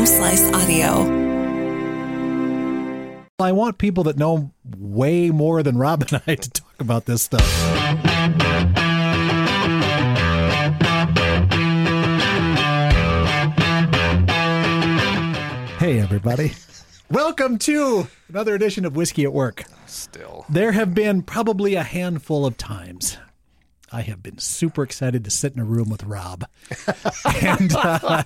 Home Slice Audio. I want people that know way more than Rob and I to talk about this stuff. Hey, everybody. Welcome to another edition of Whiskey at Work. Still. There have been probably a handful of times I have been super excited to sit in a room with Rob. and, uh,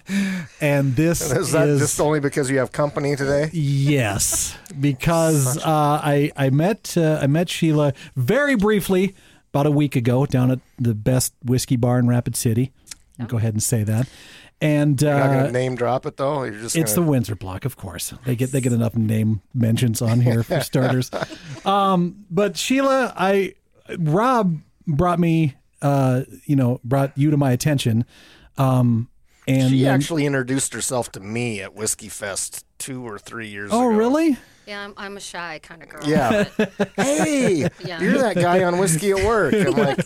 and this Is that is just only because you have company today? Yes, because uh, I I met uh, I met Sheila very briefly about a week ago down at the best whiskey bar in Rapid City. I'll Go ahead and say that. And You're not uh, going to name drop it though. You're just it's the gonna, Windsor Block, of course. They get they get enough name mentions on here for starters. Um, but Sheila, I Rob brought me, uh, you know, brought you to my attention. Um, and She then- actually introduced herself to me at Whiskey Fest two or three years oh ago. Oh, really? Yeah, I'm, I'm a shy kind of girl. Yeah. hey, Yeah. you're that guy on Whiskey at Work. I'm like,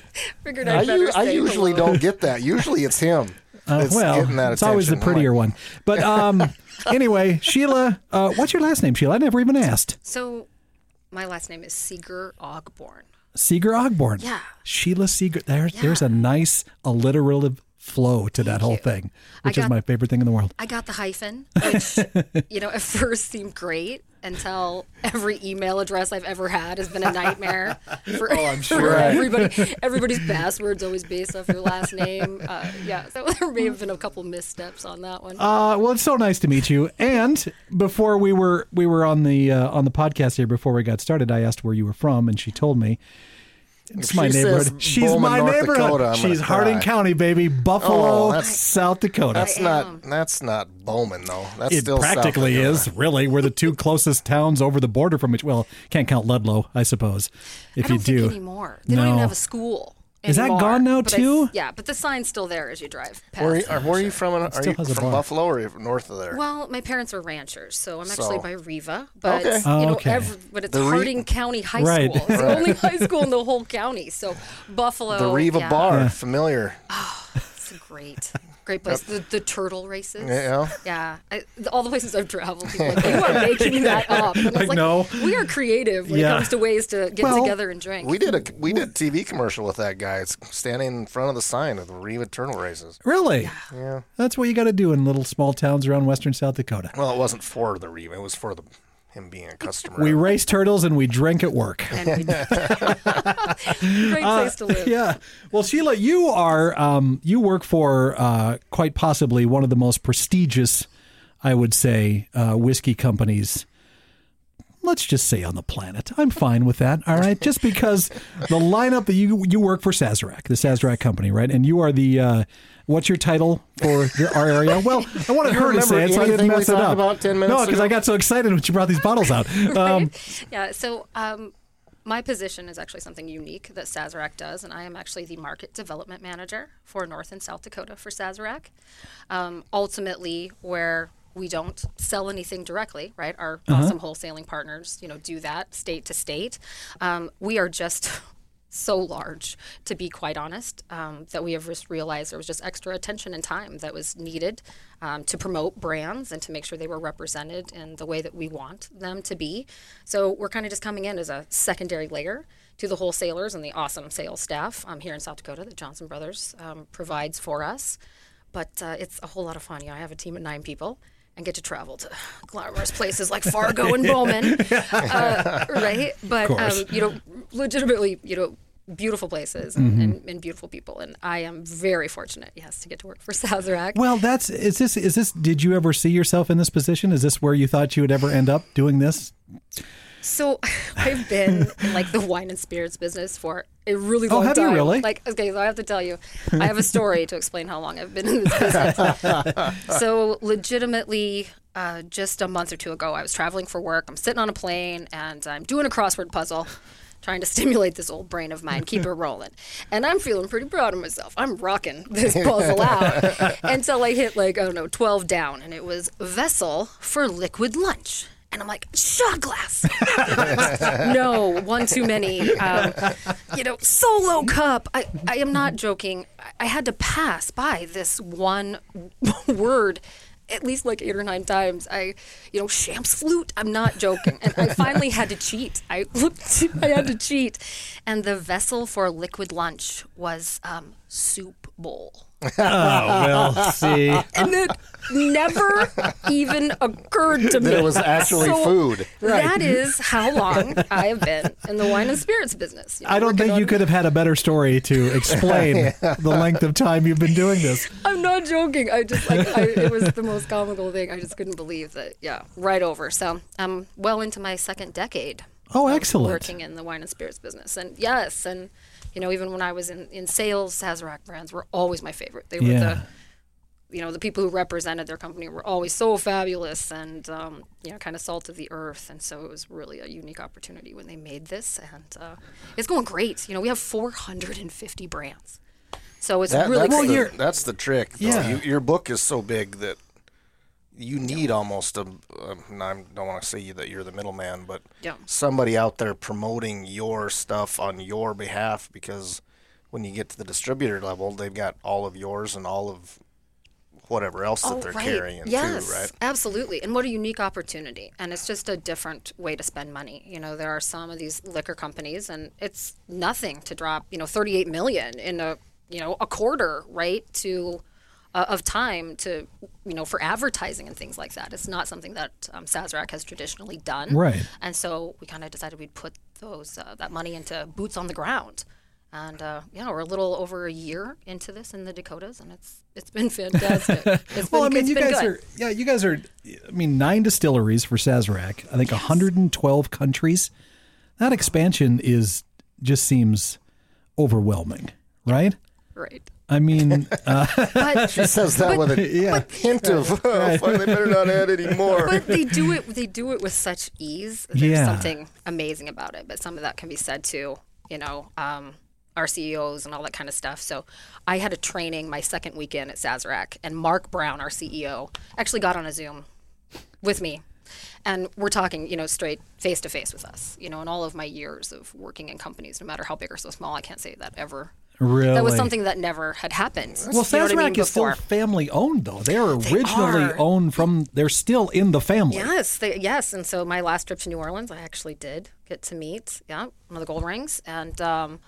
Figured I, I'd better u- I usually hello. don't get that. Usually it's him. Uh, It's well, getting that it's always the prettier like- one. But um, anyway, Sheila, uh, what's your last name, Sheila? I never even asked. So, my last name is Seeger Ogborn. Seeger Ogborn. Yeah. Sheila Seeger. There's there's a nice alliterative flow to that whole you. thing, which is my favorite thing in the world. I got the hyphen, which, you know, at first seemed great until every email address I've ever had has been a nightmare for, Oh, for sure. everybody. Everybody's password's always based off your last name. Uh, yeah, so there may have been a couple missteps on that one. Uh, well, it's so nice to meet you. And before we were we were on the uh, on the podcast here before we got started, I asked where you were from, and she told me. It's If my she says neighborhood. She's Bowman, my North neighborhood. Dakota, I'm She's Harding cry. County, baby. Oh, Buffalo, Oh, that's- South Dakota. That's not that's not Bowman though. That's It still practically Dakota. is, really. We're the two closest towns over the border from each. Well, can't count Ludlow, I suppose. If I don't you do, anymore. They don't even have a school. Is that gone now, But I- too? yeah, but the sign's still there as you drive past. Where, are you- where are you from? Are still you has a from bar. Buffalo or are you north of there? Well, my parents are ranchers, so I'm actually So- by Reva, but Okay. Oh, you know, okay. every, but it's The Re- Harding County High Right. School. It's the only high school in the whole county. So Buffalo, the Reva yeah, Bar, Yeah. familiar. Ah, it's great, great place. The, the turtle races. Yeah. Yeah, I, all the places I've traveled, people are like you are making that up. And I was Like, like, no. we are creative when Yeah. it comes to ways to get Well, together and drink. We did a we did a TV commercial with that guy. It's standing in front of the sign of the Reva Turtle Races. really, Yeah. that's what you got to do in little small towns around western South Dakota. Well, it wasn't for the Reva. It was for the him being a customer. We race turtles and we drink at work. Great place to live. Uh, Yeah. Well, Sheila, you are um, you work for uh, quite possibly one of the most prestigious, I would say, uh, whiskey companies. Let's just say on the planet. I'm fine with that. All right, just because the lineup that you you work for Sazerac, the Sazerac company, right? And you are the uh, what's your title for the, our area? Well, I wanted her to say it, so I didn't remember we mess it up. about 10 minutes no, because I got so excited when she brought these bottles out. Um, Yeah, so um, my position is actually something unique that Sazerac does, and I am actually the market development manager for North and South Dakota for Sazerac. Um, ultimately, where we don't sell anything directly, right? Our awesome wholesaling partners, you know, do that state to state. Um, we are just so large, to be quite honest, um, that we have just realized there was just extra attention and time that was needed um, to promote brands and to make sure they were represented in the way that we want them to be. So we're kind of just coming in as a secondary layer to the wholesalers and the awesome sales staff um, here in South Dakota that Johnson Brothers um, provides for us. But uh, it's a whole lot of fun. You know, I have a team of nine people and get to travel to glamorous places like Fargo and Bowman, uh, right? But um, you know, legitimately, you know, beautiful places and, and, and beautiful people, and I am very fortunate, yes, to get to work for Sazerac. well, that's is this is this? Did you ever see yourself in this position? Is this where you thought you would ever end up doing this? So I've been in like the wine and spirits business for a really long Oh, long have you time. really? Like, okay, so I have to tell you, I have a story to explain how long I've been in this business. so legitimately, uh, just a month or two ago, I was traveling for work. I'm sitting on a plane and I'm doing a crossword puzzle. Trying to stimulate this old brain of mine, keep it rolling. And I'm feeling pretty proud of myself. I'm rocking this puzzle out until I hit like, I don't know, 12 down. And it was vessel for liquid lunch. And I'm like, shot glass. no, one too many. Um, you know, solo cup. I, I am not joking. I, I had to pass by this one word at least like eight or nine times. I, you know, Shams flute. I'm not joking. And I finally had to cheat. I looked. I had to cheat, and the vessel for liquid lunch was um, soup bowl. Oh well, see. And it never even occurred to me. That it was actually So food. That is how long I have been in the wine and spirits business. You know, I don't working think you could have had a better story to explain the length of time you've been doing this. I'm not joking. I just like I, it was the most comical thing. I just couldn't believe that. Yeah, right over. So I'm well into my second decade. Oh, excellent. Working in the wine and spirits business, and yes, and you know, even when I was in in sales, Sazerac brands were always my favorite. They were Yeah. the you know the people who represented their company were always so fabulous and um, you know kind of salt of the earth and so it was really a unique opportunity when they made this and uh, it's going great you know we have 450 brands so it's That, really that's, great. the, that's the trick. though. Yeah. You, your book is so big that you need almost a. Um, I don't want to say that you're the middleman, but Yeah. somebody out there promoting your stuff on your behalf because when you get to the distributor level, they've got all of yours and all of whatever else that Oh, they're right. carrying yes, too, right? Absolutely. And what a unique opportunity. And it's just a different way to spend money. You know, there are some of these liquor companies and it's nothing to drop, you know, 38 million in a, you know, a quarter, right? To uh, of time to, you know, for advertising and things like that. It's not something that um, Sazerac has traditionally done. Right. And so we kind of decided we'd put those uh, that money into boots on the ground. And uh, yeah, we're a little over a year into this in the Dakotas, and it's it's been fantastic. It's Well, I mean, you guys good. are yeah, you guys are. I mean, nine distilleries for Sazerac. I think 112 countries. That expansion is just seems overwhelming, right? right. I mean, uh, But She says that with a yeah. hint of, oh, fuck, they better not add any more. but they do it they do it with such ease. There's Yeah. something amazing about it. But some of that can be said to you know um, our CEOs and all that kind of stuff. So I had a training my second weekend at Sazerac, and Mark Brown, our CEO, actually got on a Zoom with me. And we're talking, you know, straight face to face with us. You know, in all of my years of working in companies, no matter how big or so small, I can't say that ever. Really. That was something that never had happened. Well, You know I mean, is still family owned, though. They are originally are. owned from. They're still in the family. Yes, they, yes. And so my last trip to New Orleans, I actually did get to meet, yeah, one of the Goldrings, and um,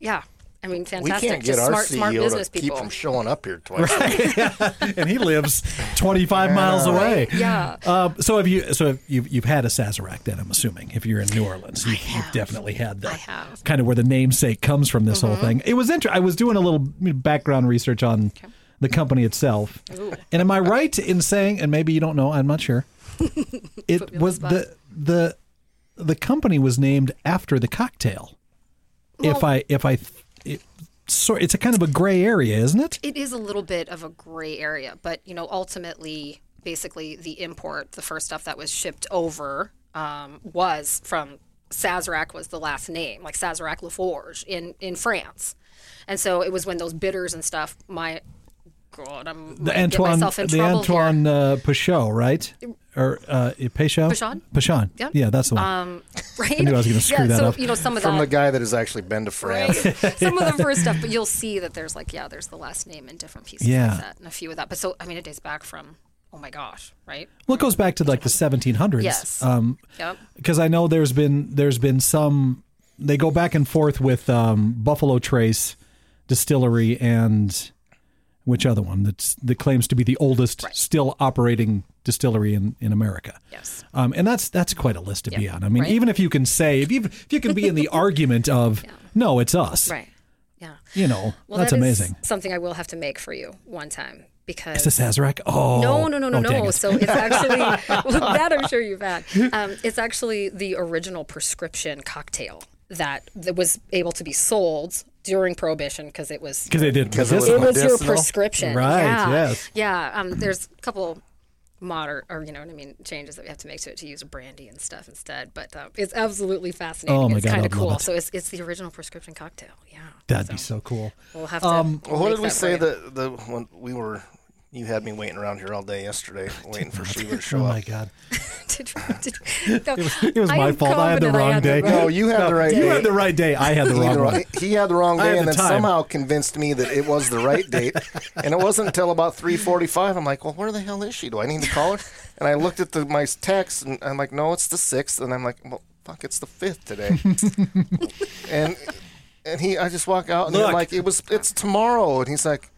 yeah, I mean, We fantastic. can't get Just our smart, CEO smart business to keep people. from showing up here twice. a week. and he lives 25 miles away. Yeah. Uh, so have you? So you've you've had a Sazerac then? I'm assuming if you're in New Orleans, you've, you've definitely had that. I have. Mm-hmm. Kind of where the namesake comes from. This whole thing. It was interesting. I was doing a little background research on the company itself, and am I right in saying? And maybe you don't know. I'm not sure. It was the the the the company was named after the cocktail. if I if I. It, so it's a kind of a gray area, isn't it? It is a little bit of a gray area, but you know, ultimately, basically, the import, the first stuff that was shipped over, um, was from Sazerac was the last name, like Sazerac Laforge in in France, and so it was when those bitters and stuff. My God, I'm The Antoine, get myself in the trouble Antoine uh, Peugeot, right? Or uh, Peshaw? Peuchon? Peuchon. Yeah. Yeah, that's the one. Um, right? knew I was gonna screw yeah, that so, up. You know, some of From the guy that has actually been to France. right? some of the first stuff, but you'll see that there's like, yeah, there's the last name in different pieces Yeah. like that, and a few of that. But so, I mean, it dates back from, oh my gosh, right? well, it goes back to like the 1700s. Yes. Um, Yep. because I know there's been there's been some they go back and forth with um, Buffalo Trace Distillery and which other one that's that claims to be the oldest Right. still operating distillery in, in America. Yes. Um, and that's that's quite a list to be on. I mean, Right. even if you can say if you if you can be in the argument of no, it's us. Right. Yeah. You know, Well, that's that is amazing. something I will have to make for you one time because. It's a Sazerac. Oh no, no, no, no, oh, no. it. So it's actually well, that I'm sure you've had. Um, it's actually the original prescription cocktail that, that was able to be sold during Prohibition because it was because they did Because it was it was your prescription. Right, Yeah. yes. Yeah. Um, there's a couple modern, or you know what I mean, changes that we have to make to it to use a brandy and stuff instead. But um, it's absolutely fascinating. Oh my it's God, kind I'd of love cool. it. So it's it's the original prescription cocktail. Yeah. That'd be so cool. We'll have to. Um, Well, what make did we say that the when we were You had me waiting around here all day yesterday, waiting for Sheila to show up. Oh my god. Did- did- no, It was I my fault. I had the confident wrong day. right- No, you had the right Day. You day. had the right day. I had the wrong had one. He had the wrong I had day, and the then time. somehow convinced me that it was the right date. And it wasn't until about three forty-five. I'm like, "Well, where the hell is she? Do I need to call her?" And I looked at the, my text, and I'm like, "No, it's the sixth. And I'm like, "Well, fuck, it's the fifth today." and and he, I just walk out, and I'm Look. like, "It was, it's tomorrow." And he's like,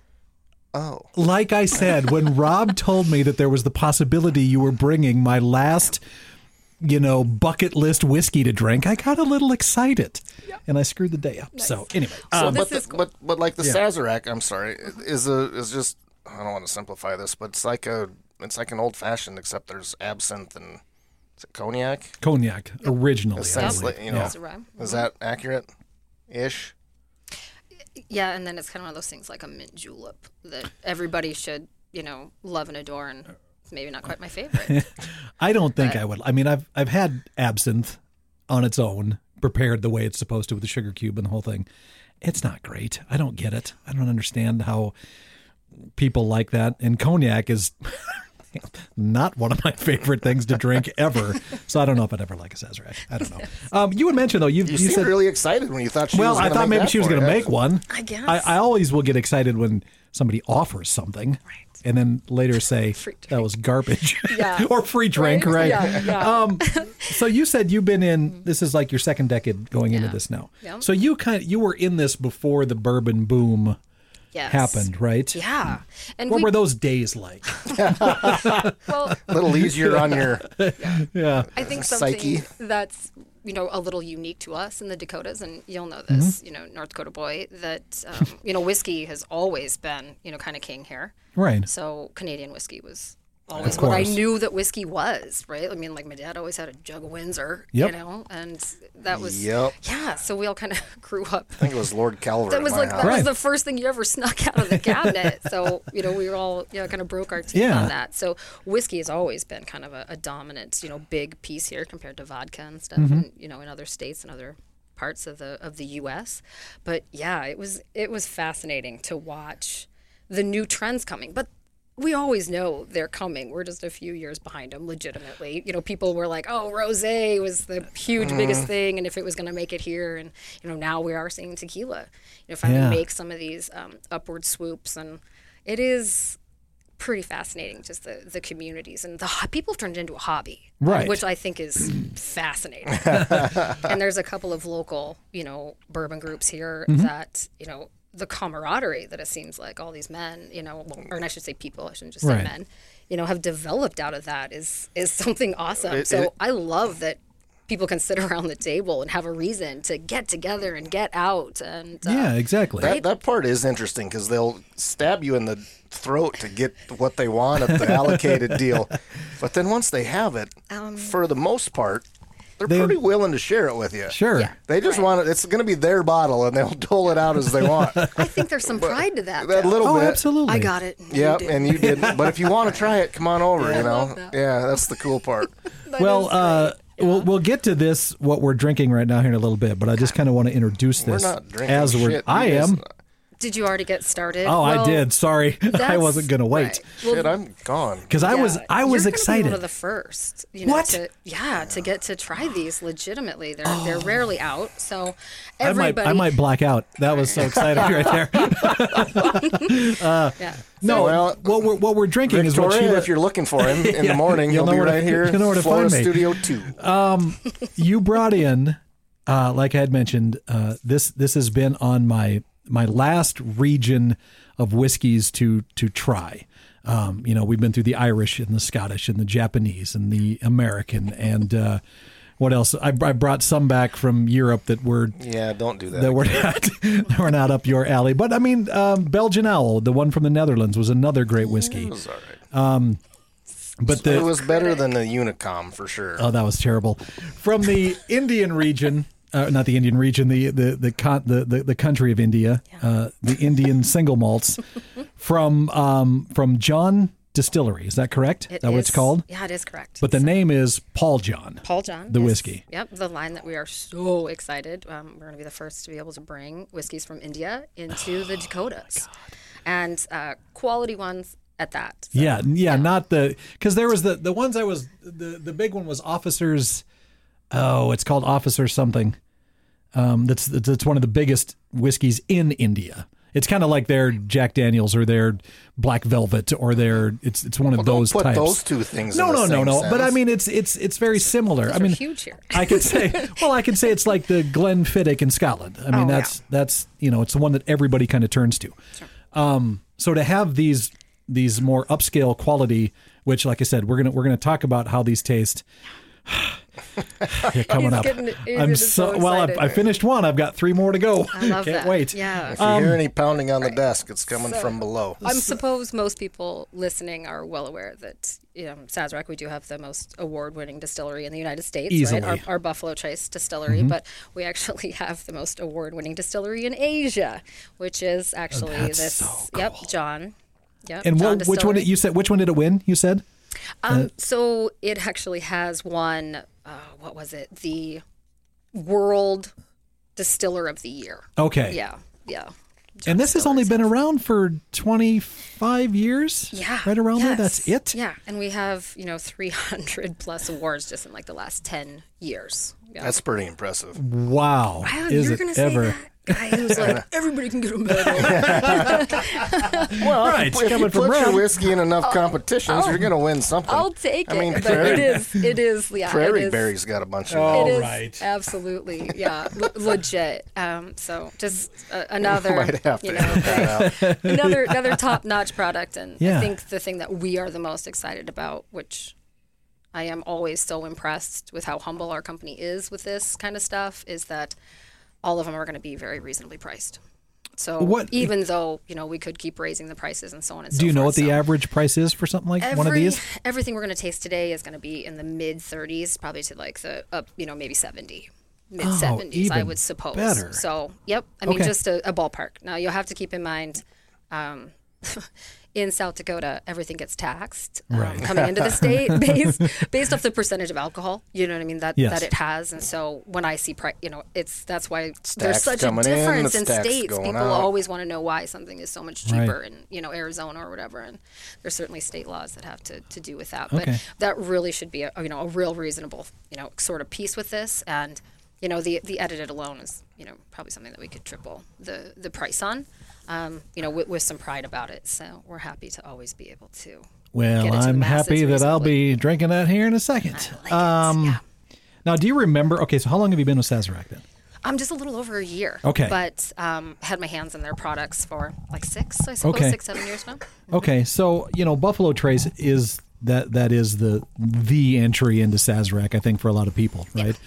"Oh." Like I said, when Rob told me that there was the possibility you were bringing my last, you know, bucket list whiskey to drink, I got a little excited, and I screwed the day up. So anyway, So, um, but, this the, cool. but but like the Yeah. Sazerac, I'm sorry, is a is just I don't want to simplify this, but it's like a it's like an old fashioned, except there's absinthe and is it cognac? cognac originally. I Essentially, believe. you know, That's right. is that accurate? Ish. Yeah, and then it's kind of one of those things like a mint julep that everybody should, you know, love and adore, and it's maybe not quite my favorite. I don't think I would. I mean, I've I've had absinthe on its own, prepared the way it's supposed to with the sugar cube and the whole thing. It's not great. I don't get it. I don't understand how people like that. And cognac is not one of my favorite things to drink ever. So I don't know if I'd ever like a Sazerac. I don't know. Um, you had mentioned though you You, you, seemed said really excited when you thought she well, was I thought make maybe she was going to make one. I guess. I, I always will get excited when somebody offers something, Right. and then later say that was garbage, Yeah. or free drink, right? Yeah, yeah. Um, so you said you've been in. This is like your second decade going into this now. Yeah. So you kind of you were in this before the bourbon boom yes. happened, right? Yeah. And What we, were those days like? well, A little easier on your yeah. I think something psyche. that's you know a little unique to us in the Dakotas, and you'll know this, Mm-hmm. you know, North Dakota boy, that um, you know whiskey has always been you know kind of king here. Right. So Canadian whiskey was always Of what I knew that whiskey was, right? I mean, like my dad always had a jug of Windsor, Yep. you know, and that was Yep. yeah. So we all kind of grew up. I think it was Lord Calvert. That was like house. that Right. was the first thing you ever snuck out of the cabinet. so you know we were all you know kind of broke our teeth Yeah. on that. So whiskey has always been kind of a, a dominant you know big piece here compared to vodka and stuff, Mm-hmm. and you know in other states and other parts of the of the U.S. But yeah, it was it was fascinating to watch the new trends coming, but. We always know they're coming. We're just a few years behind them, legitimately. You know, people were like, "Oh, rosé was the huge, Mm. biggest thing, and if it was going to make it here." And you know, now we are seeing tequila. You know, finally Yeah. make some of these um, upward swoops, and it is pretty fascinating. Just the the communities and the people have turned it into a hobby, Right. Which I think is fascinating. and there's a couple of local, you know, bourbon groups here Mm-hmm. that you know the camaraderie that it seems like all these men, you know, well, or I should say people, I shouldn't just say men, you know, have developed out of that is is something awesome. It- so it- I love that people can sit around the table and have a reason to get together and get out and uh, Yeah. Exactly. That, that part is interesting because they'll stab you in the throat to get what they want at the allocated deal. But then once they have it, Um, for the most part, they're They- pretty willing to share it with you. Sure. Yeah. They just want it. It's going to be their bottle, and they'll dole it out as they want. I think there's some pride to that. that though. little Oh, bit. absolutely. I got it. You Yeah, and you didn't. But if you want to try it, come on over. you know. love that. Yeah, that's the cool part. Well, uh, great. we'll we'll get to this what we're drinking right now here in a little bit, but I just kind of want to introduce We're this not drinking as we're. shit. I You guys- am. Did you already get started? Oh, I did. Sorry, I wasn't gonna wait right. Well, Shit, I'm gone. because I was I was you're gonna Be excited. one of the first. You know, What? To, yeah, to get to try these legitimately. They're they're rarely out. So I might everybody. I might black out. That was so exciting right there. Yeah. No, Well, what we're what we're drinking is what Victoria, Sheila, if you're looking for him in Yeah, the morning, you'll he'll know be where to- right here. you'll know where to Florida find me. Studio Two. you brought in, uh, like I had mentioned, uh, this this has been on my my last region of whiskeys to to try. Um, you know, we've been through the Irish and the Scottish and the Japanese and the American and uh, what else? I, I brought some back from Europe that were yeah, don't do that. that were not that were not up your alley. But I mean, um, Belgian Owl, the one from the Netherlands, was another great whiskey. it was all right. But it was better than the Unicom for sure. Oh, that was terrible. From the Indian region, uh, not the Indian region, the the the con- the, the, the country of India, uh, the Indian single malts from um, from John Distillery. Is that correct? It is that what it's called? Yeah, it is correct. But the name is Paul John. Paul John. The is- whiskey. Yep, the line that we are so excited. Um, we're going to be the first to be able to bring whiskeys from India into Oh the Dakotas. And uh, quality ones, at that. So, Yeah, yeah, not the because there was the the ones I was the the big one was officers. Oh, it's called Officer something. Um, that's that's one of the biggest whiskeys in India. It's kind of like their Jack Daniels or their Black Velvet or their it's it's one of Well, don't those put types. those two things. no, in the no, no, same no. But I mean, it's it's it's very similar. I Those are mean, huge here. I could say, well, I could say it's like the Glenfiddich in Scotland. I mean, Oh, yeah. that's that's you know, it's the one that everybody kind of turns to. Um, so to have these these more upscale quality, which, like I said, we're gonna we're gonna talk about how these taste. yeah, coming He's up. getting- I'm so, so well. I. I finished one. I've got three more to go. I love Can't that. wait. Yeah. if you Um, hear any pounding on the desk, it's coming from below. I suppose most people listening are well aware that you know, Sazerac, we do have the most award-winning distillery in the United States, Easily. right? Our, our Buffalo Trace distillery, Mm-hmm. but we actually have the most award-winning distillery in Asia, which is actually that's this. so Yep. John. Yep. And John what, which one did Distillery. you said? Which one did it win? You said. Um, so it actually has won. Uh, what was it? The World Distiller of the Year. Okay. Yeah, yeah. And this has only been around for 25 years. Yeah. Right around there. That's it. Yeah. And we have, you know, 300 plus awards just in like the last 10 years. Yeah. That's pretty impressive. Wow. Wow, Is you're it going to say ever? That? Guy who's like, everybody can get a medal. Well, Right, if you coming from put your Red. whiskey in enough competitions, you're going to win something. I'll take it. I it. mean, but Prairie, it is, it is, yeah. it Prairie is- Berry's got a bunch of Oh. It is right. absolutely, yeah, le- legit. Um, so just uh, another, Might have to you know, edit that thing. another another top notch product, and Yeah. I think the thing that we are the most excited about, which I am always so impressed with how humble our company is with this kind of stuff, is that all of them are going to be very reasonably priced. So What- even though you know we could keep raising the prices and so on and so Do you know forth, what the so- average price is for something like Every, one of these? Everything we're going to taste today is going to be in the mid 30s, probably to like the up, you know, maybe 70, mid 70s, I Oh, even would suppose. better. So, yep. I mean, Okay. just a, a ballpark. Now, you'll have to keep in mind. Um, in South Dakota, everything gets taxed um, Right. coming into the state based based off the percentage of alcohol. You know what I mean? That Yes. that it has, and so when I see price, you know, it's that's why there's such a coming in, difference in states. People out. always want to know why something is so much Right. cheaper in you know Arizona or whatever, and there's certainly state laws that have to, to do with that. Okay. But that really should be a you know a real reasonable you know sort of piece with this, and you know the the edited alone is you know probably something that we could triple the the price on, um, you know with, with some pride about it. So we're happy to always be able to. Well, get it to I'm happy that I'll be drinking that here in a second. like um, yeah. Now, do you remember? Okay, so how long have you been with Sazerac then? I'm just a little over a year. Okay. But um, had my hands in their products for like six, I suppose, Okay. six, seven years now. Okay, so you know Buffalo Trace is that that is the the entry into Sazerac, I think, for a lot of people, right?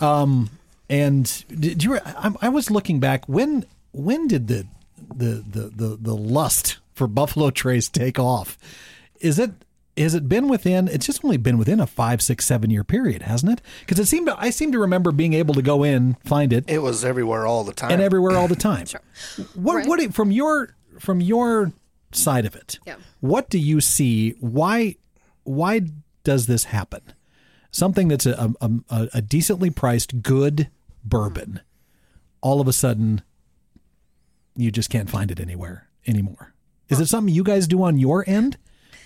Um, and did you? I, I was looking back when when did the the the the, the lust for Buffalo Trace take off? Is it has it been within? It's just only been within a five, six, seven year period, hasn't it? Because it seemed to, I seem to remember being able to go in, find it, It was everywhere all the time. and everywhere all the time. Sure. What Right. what from your from your side of it? Yeah. What do you see? Why why does this happen? Something that's a a, a, a decently priced good bourbon, mm-hmm. all of a sudden, you just can't find it anywhere anymore. Is it something you guys do on your end,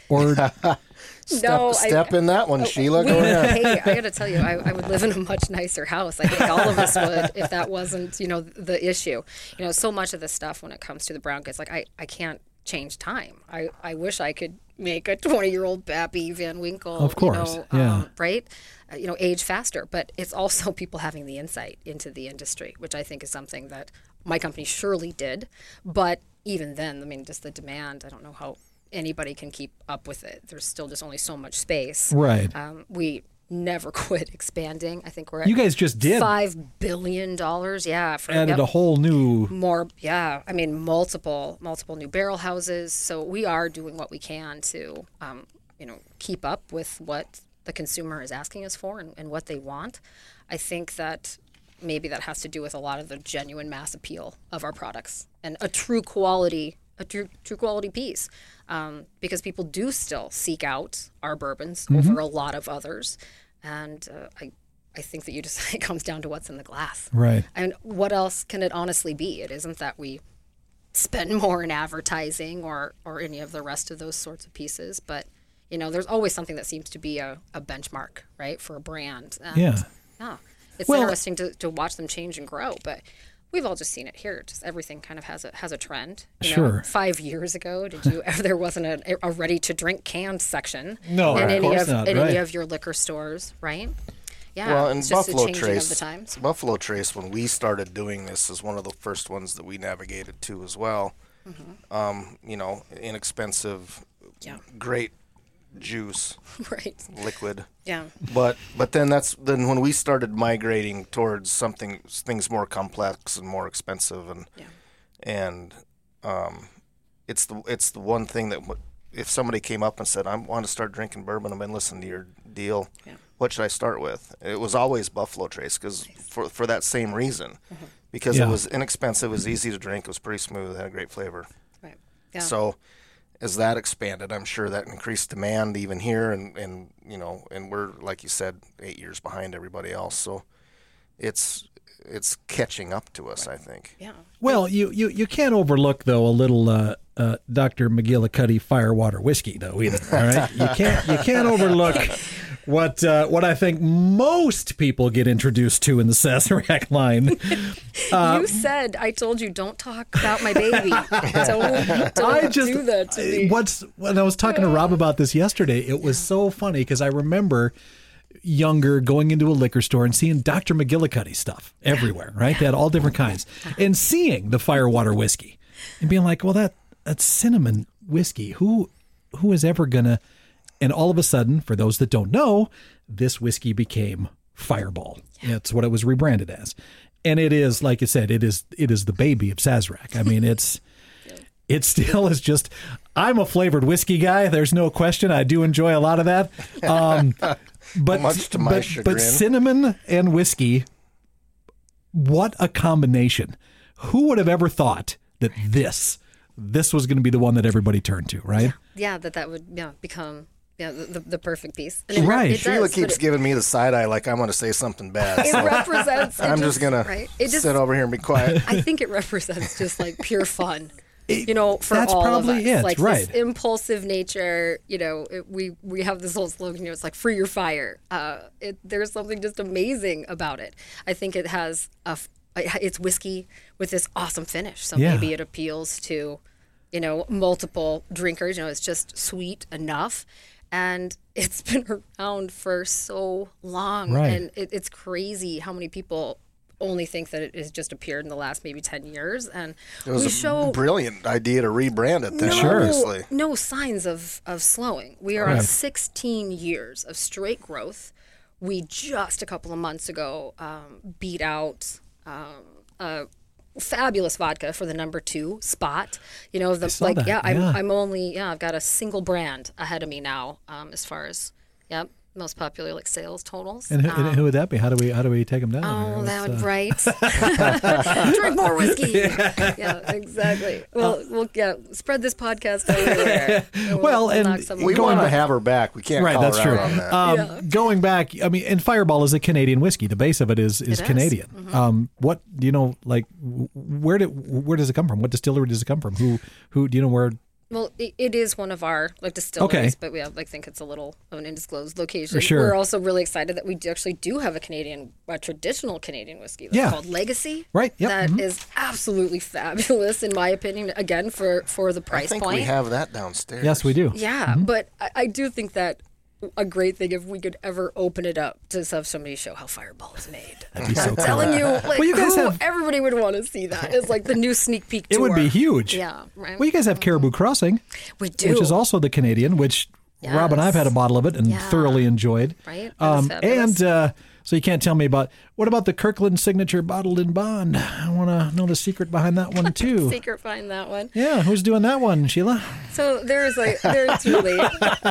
or step, No, I- in that one, Sheila. We- Go ahead. hey, I got to tell you, I, I would live in a much nicer house. I think all of us would if that wasn't, you know, the issue. You know, so much of the stuff when it comes to the brown goods, like I, I can't change time. I, I wish I could make a 20 year old Pappy Van Winkle, Of course, you know, yeah. um, right? Uh, you know, age faster. But it's also people having the insight into the industry, which I think is something that my company surely did. But even then, I mean, just the demand, I don't know how anybody can keep up with it. There's still just only so much space. right? Um, we never quit expanding. I think we're at You guys just did five billion dollars. Yeah, for added yep, a whole new. more. Yeah, I mean multiple, multiple new barrel houses. So we are doing what we can to, um, you know, keep up with what the consumer is asking us for and, and what they want. I think that maybe that has to do with a lot of the genuine mass appeal of our products and a true quality, a true, true quality piece. Um, because people do still seek out our bourbons over a lot of others, and uh, I, I think that you just it comes down to what's in the glass. Right. And what else can it honestly be? It isn't that we spend more in advertising or or any of the rest of those sorts of pieces. But you know, there's always something that seems to be a, a benchmark, right, for a brand. And, Yeah. yeah, it's Well- interesting to, to watch them change and grow, but. We've all just seen it here. Just everything kind of has a has a trend. You know, Sure. five years ago, did you? Ever there wasn't a, a ready to drink canned section. No, in of any course of not, in right. any of your liquor stores, right? Yeah. Well, and Buffalo a Trace, of the times. Buffalo Trace, when we started doing this, is one of the first ones that we navigated to as well. Um, you know, inexpensive, Mm-hmm. Yeah. great juice, right. liquid. Yeah. But but then that's then when we started migrating towards something things more complex and more expensive and Yeah. and um, it's the it's the one thing that if somebody came up and said I want to start drinking bourbon, I've been listening to your deal. Yeah. What should I start with? It was always Buffalo Trace because for for that same reason, Mm-hmm. because Yeah. it was inexpensive, it was easy to drink, it was pretty smooth, it had a great flavor. Right. Yeah. So as that expanded, I'm sure that increased demand even here, and and you know, and we're like you said, eight years behind everybody else. So it's it's catching up to us, I think. yeah. Well, you, you, you can't overlook though a little uh, uh, Dr. McGillicuddy Firewater whiskey though either. All right, you can't you can't overlook what uh, what I think most people get introduced to in the Sazerac line. Uh, you said I told you don't talk about my baby. don't don't I just do that to me. what's when I was talking to Rob about this yesterday, it was so funny because I remember younger going into a liquor store and seeing Dr. McGillicuddy stuff everywhere, right? They had all different kinds, and seeing the Firewater whiskey and being like, "Well, that that's cinnamon whiskey. Who who is ever gonna?" And all of a sudden, for those that don't know, this whiskey became Fireball. That's what it was rebranded as, and it is like I said, it is it is the baby of Sazerac. I mean, it's it still is just i'm a flavored whiskey guy there's no question. I do enjoy a lot of that. Um, but, Much to my but, chagrin. but cinnamon and whiskey what a combination. Who would have ever thought that this this was going to be the one that everybody turned to right? Yeah, that that would yeah become yeah the, the, the perfect piece. And it, Right. It Sheila does, keeps but giving me the side eye, like I'm going to say something bad. it, it So represents. it I'm just gonna right. It just sit over here and be quiet. I think it represents just like pure fun. you know, for that's all probably of us, it, like right. this impulsive nature. You know, it, we we have this whole slogan. You know, it's like free your fire. Uh, it, there's something just amazing about it. I think it has a. It's whiskey with this awesome finish, so Yeah. maybe it appeals to, you know, multiple drinkers. You know, it's just sweet enough, and it's been around for so long, Right. and it, it's crazy how many people only think that it has just appeared in the last maybe 10 years and It was we a show brilliant idea to rebrand it then, no, Sure. obviously. no signs of, of slowing we are on 16 years of straight growth we just a couple of months ago um, beat out um, a fabulous vodka for the number two spot you know the like that, yeah, I'm, yeah. I'm only yeah i've got a single brand ahead of me now um, as far as yep most popular like sales totals and who, and who would that be how do we how do we take them down Oh, here? that would uh, right. Drink more whiskey. Yeah, exactly. Well, we'll yeah, spread this podcast everywhere. And Well, and knock some We Going want to have her back. We can't Right, call that's her true. out on that. Um, Yeah. Going back, I mean, and Fireball is a Canadian whiskey. The base of it is is It is. Canadian. Mm-hmm. Um, what do you know? Like, where did where does it come from? What distillery does it come from? Who who do you know where? Well, it, it is one of our like distilleries, Okay. but we have like think it's a little of an undisclosed location. sure. We're also really excited that we do actually do have a Canadian, a traditional Canadian whiskey that's Yeah. called Legacy. Right, yep, That mm-hmm. is absolutely fabulous in my opinion. Again, for for the I price think point. we have that downstairs. Yes, we do. Yeah, mm-hmm. but I, I do think that a great thing if we could ever open it up to have somebody show how Fireball is made. So I'm cool. telling you, like, you guys who- have- everybody would want to see that. It's like the new sneak peek. It would be huge. Yeah, right. Well, you guys have Caribou Crossing, we do. which is also the Canadian, which Rob and I've had a bottle of it and Yeah. thoroughly enjoyed. Right? Um, and uh, so you can't tell me about what about the Kirkland signature bottled in bond? I want to know the secret behind that one too. secret find that one. yeah, who's doing that one, Sheila? So there's like there's really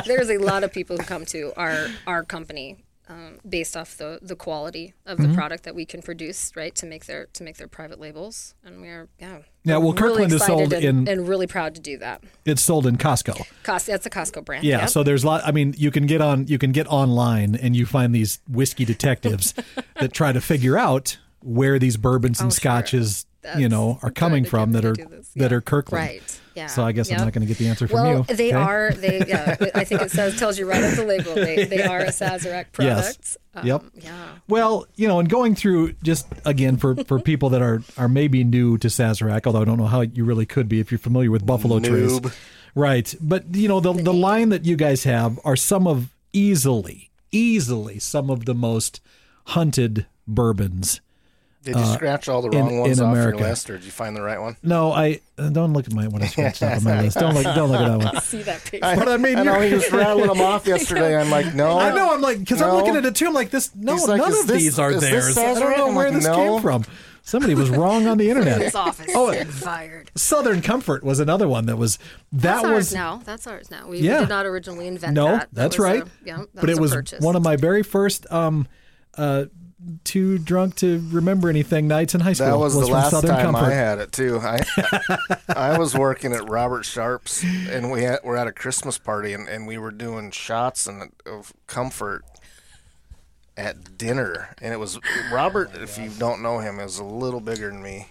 there's a lot of people who come to our our company um, based off the the quality of Mm-hmm. the product that we can produce, right? To make their to make their private labels, and we're yeah. Yeah, well, we're really Kirkland is sold and, in- and really proud to do that. It's sold in Costco. Cost that's a Costco brand. Yeah, yep. so there's a lot. I mean, you can get on, you can get online, and you find these whiskey detectives that try to figure out where these bourbons and Oh, sure. scotches you know are coming from that are do that are Kirkland. Right. Yeah. So I guess I'm not going to get the answer from well, you. they okay? are. They. Yeah. I think it says tells you right on the label. They they are a Sazerac product. Um, Yep. Yeah. Well, you know, and going through just again for for people that are are maybe new to Sazerac, although I don't know how you really could be if you're familiar with Buffalo Trace. Noob. Right. But you know, the the line that you guys have are some of easily easily some of the most hunted bourbons. Did you scratch all the Uh, in- wrong ones in off America. your list, or did you find the right one? No, I uh, don't look at my what I scratched off on my list. Don't look don't look at that one. I see that page. But I mean, I know you're- he was rattling them off yesterday. I'm like, no. I know. I'm like, because I'm looking at it too. I'm like, this. No, like, none of this- these are is this theirs. I don't know I'm where like, this no. came from. Somebody was wrong on the internet. His office. Oh, fired. Southern Comfort was another one that was that That's was ours now. That's ours now. We Yeah. did not originally invent no, that. That that's was a- right. yeah, that but was it was purchase. one of my very first um uh too drunk to remember anything nights in high school. That was, the from last Southern time Comfort. I had it too. I I was working at Robert Sharp's, and we had, were at a Christmas party, and, and we were doing shots and of comfort at dinner, and it was Robert. If you don't know him, is a little bigger than me.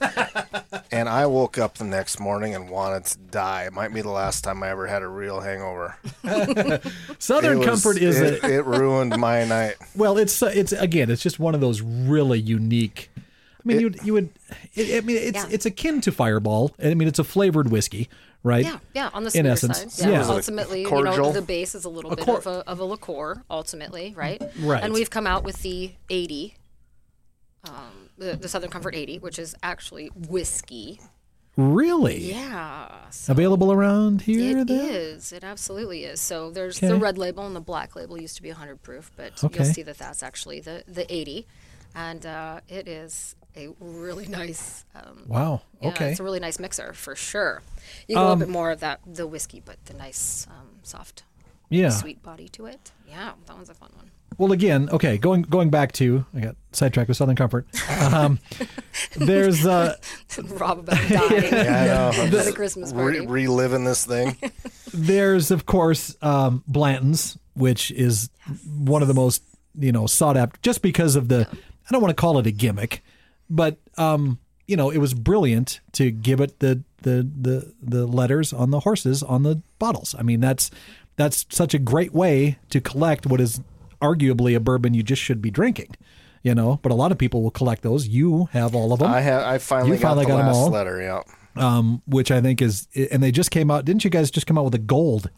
and I woke up the next morning and wanted to die. It might be the last time I ever had a real hangover. Southern was- Comfort is it, a it ruined my night. well, it's uh, it's again, it's just one of those really unique. I mean, you you would. It, I mean, it's Yeah. it's akin to Fireball. I mean, it's a flavored whiskey, right? Yeah, yeah, on the In essence, side. yeah. Yeah, Was it a ultimately, you know, the base is a little bit cor- of a of a liqueur, ultimately, right? Right. And we've come out with the 80, um, the, the Southern Comfort 80, which is actually whiskey. Really? Yeah. so Available around here? It then? is. It absolutely is. So there's Okay. the red label and the black label used to be 100 proof, but Okay. you'll see that that's actually the the 80, and uh, it is a really nice. Um, Wow. yeah, Okay. Um, it's a really nice mixer for sure. You get a little bit more of that the whiskey, but the nice um, soft, Yeah. sweet body to it. Yeah, that one's a fun one. Well, again, okay. Going going back to I got sidetracked with Southern Comfort. Um, there's uh, Rob about dying I know. at the Christmas party. Re- reliving this thing. there's of course um, Blanton's, which is one of the most you know sought after, just because of the. I don't want to call it a gimmick, but um, you know it was brilliant to give it the the the the letters on the horses on the bottles. I mean that's that's such a great way to collect what is arguably a bourbon you just should be drinking. You know, but a lot of people will collect those. You have all of them. I have. I finally You got finally the got 'em last all? letter. Yeah. um, which I think is, and they just came out. Didn't you guys just come out with a gold?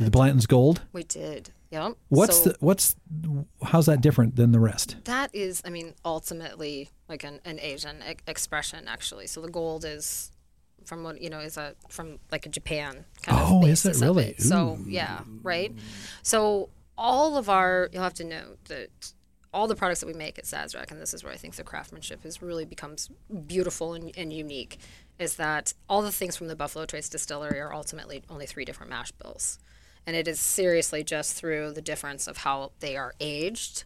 The Blanton's gold. we did. Yeah. What's so the what's how's that different than the rest? that is, I mean, ultimately like an, an Asian e- expression, actually. So the gold is from what you know is a from like a Japan kind Oh, of Oh, is it really? it. So yeah, right. So all of our you'll have to know that all the products that we make at Sazerac, and this is where I think the craftsmanship has really becomes beautiful and, and unique, is that all the things from the Buffalo Trace Distillery are ultimately only three different mash bills, and it is seriously just through the difference of how they are aged,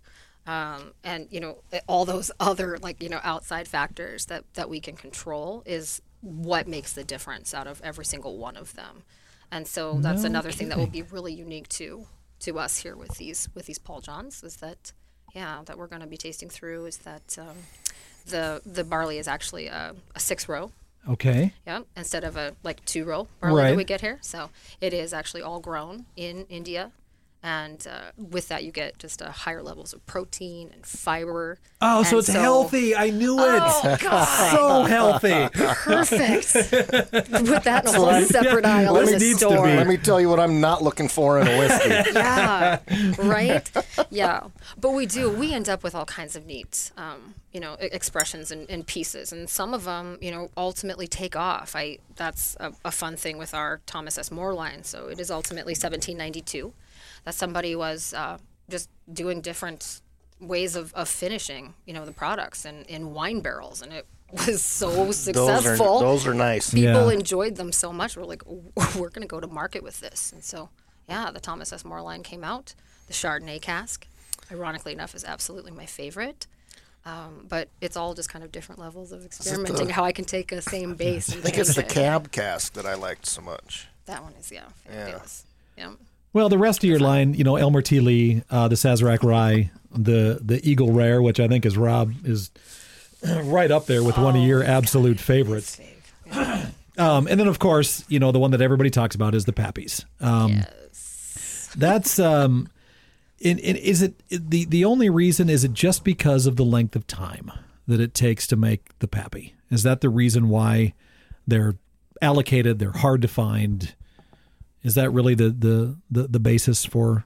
um, and you know all those other like you know outside factors that that we can control is what makes the difference out of every single one of them, and so that's another thing that will be really unique to to us here with these with these Paul Johns is that yeah that we're going to be tasting through is that um, the the barley is actually a, a six row. Okay, yeah instead of a like two row barley Right. that we get here. So it is actually all grown in India and uh, with that you get just uh, higher levels of protein and fiber Oh, so And it's healthy. I knew it. Oh, God. so healthy. perfect put that in a whole separate aisle Let in me the store. Let me tell you what I'm not looking for in a whiskey. yeah right yeah but we do we end up with all kinds of neat um, you know expressions and, and pieces and some of them you know ultimately take off i that's a, a fun thing with our thomas s moore line so it is ultimately 1792 that somebody was uh, just doing different ways of, of finishing you know the products in, in wine barrels and it was so Those are successful those are nice. people Yeah. enjoyed them so much. We're like, we're going to go to market with this. And so, yeah, the Thomas S. Moore line came out. The Chardonnay cask, ironically enough, is absolutely my favorite. Um, but it's all just kind of different levels of experimenting. How I can take a same base. I think it's the it. cab cask that I liked so much. That one is yeah. fabulous. Yeah. Well, the rest of your line, you know, Elmer T. Lee, uh, the Sazerac Rye, the the Eagle Rare, which I think is Rob is right up there with one of your absolute favorites. Um, and then, of course, you know the one that everybody talks about is the Pappies. Um, yes. That's um, in, in, is it the the only reason? Is it just because of the length of time that it takes to make the Pappy? Is that the reason why they're allocated? They're hard to find. Is that really the the the, the basis for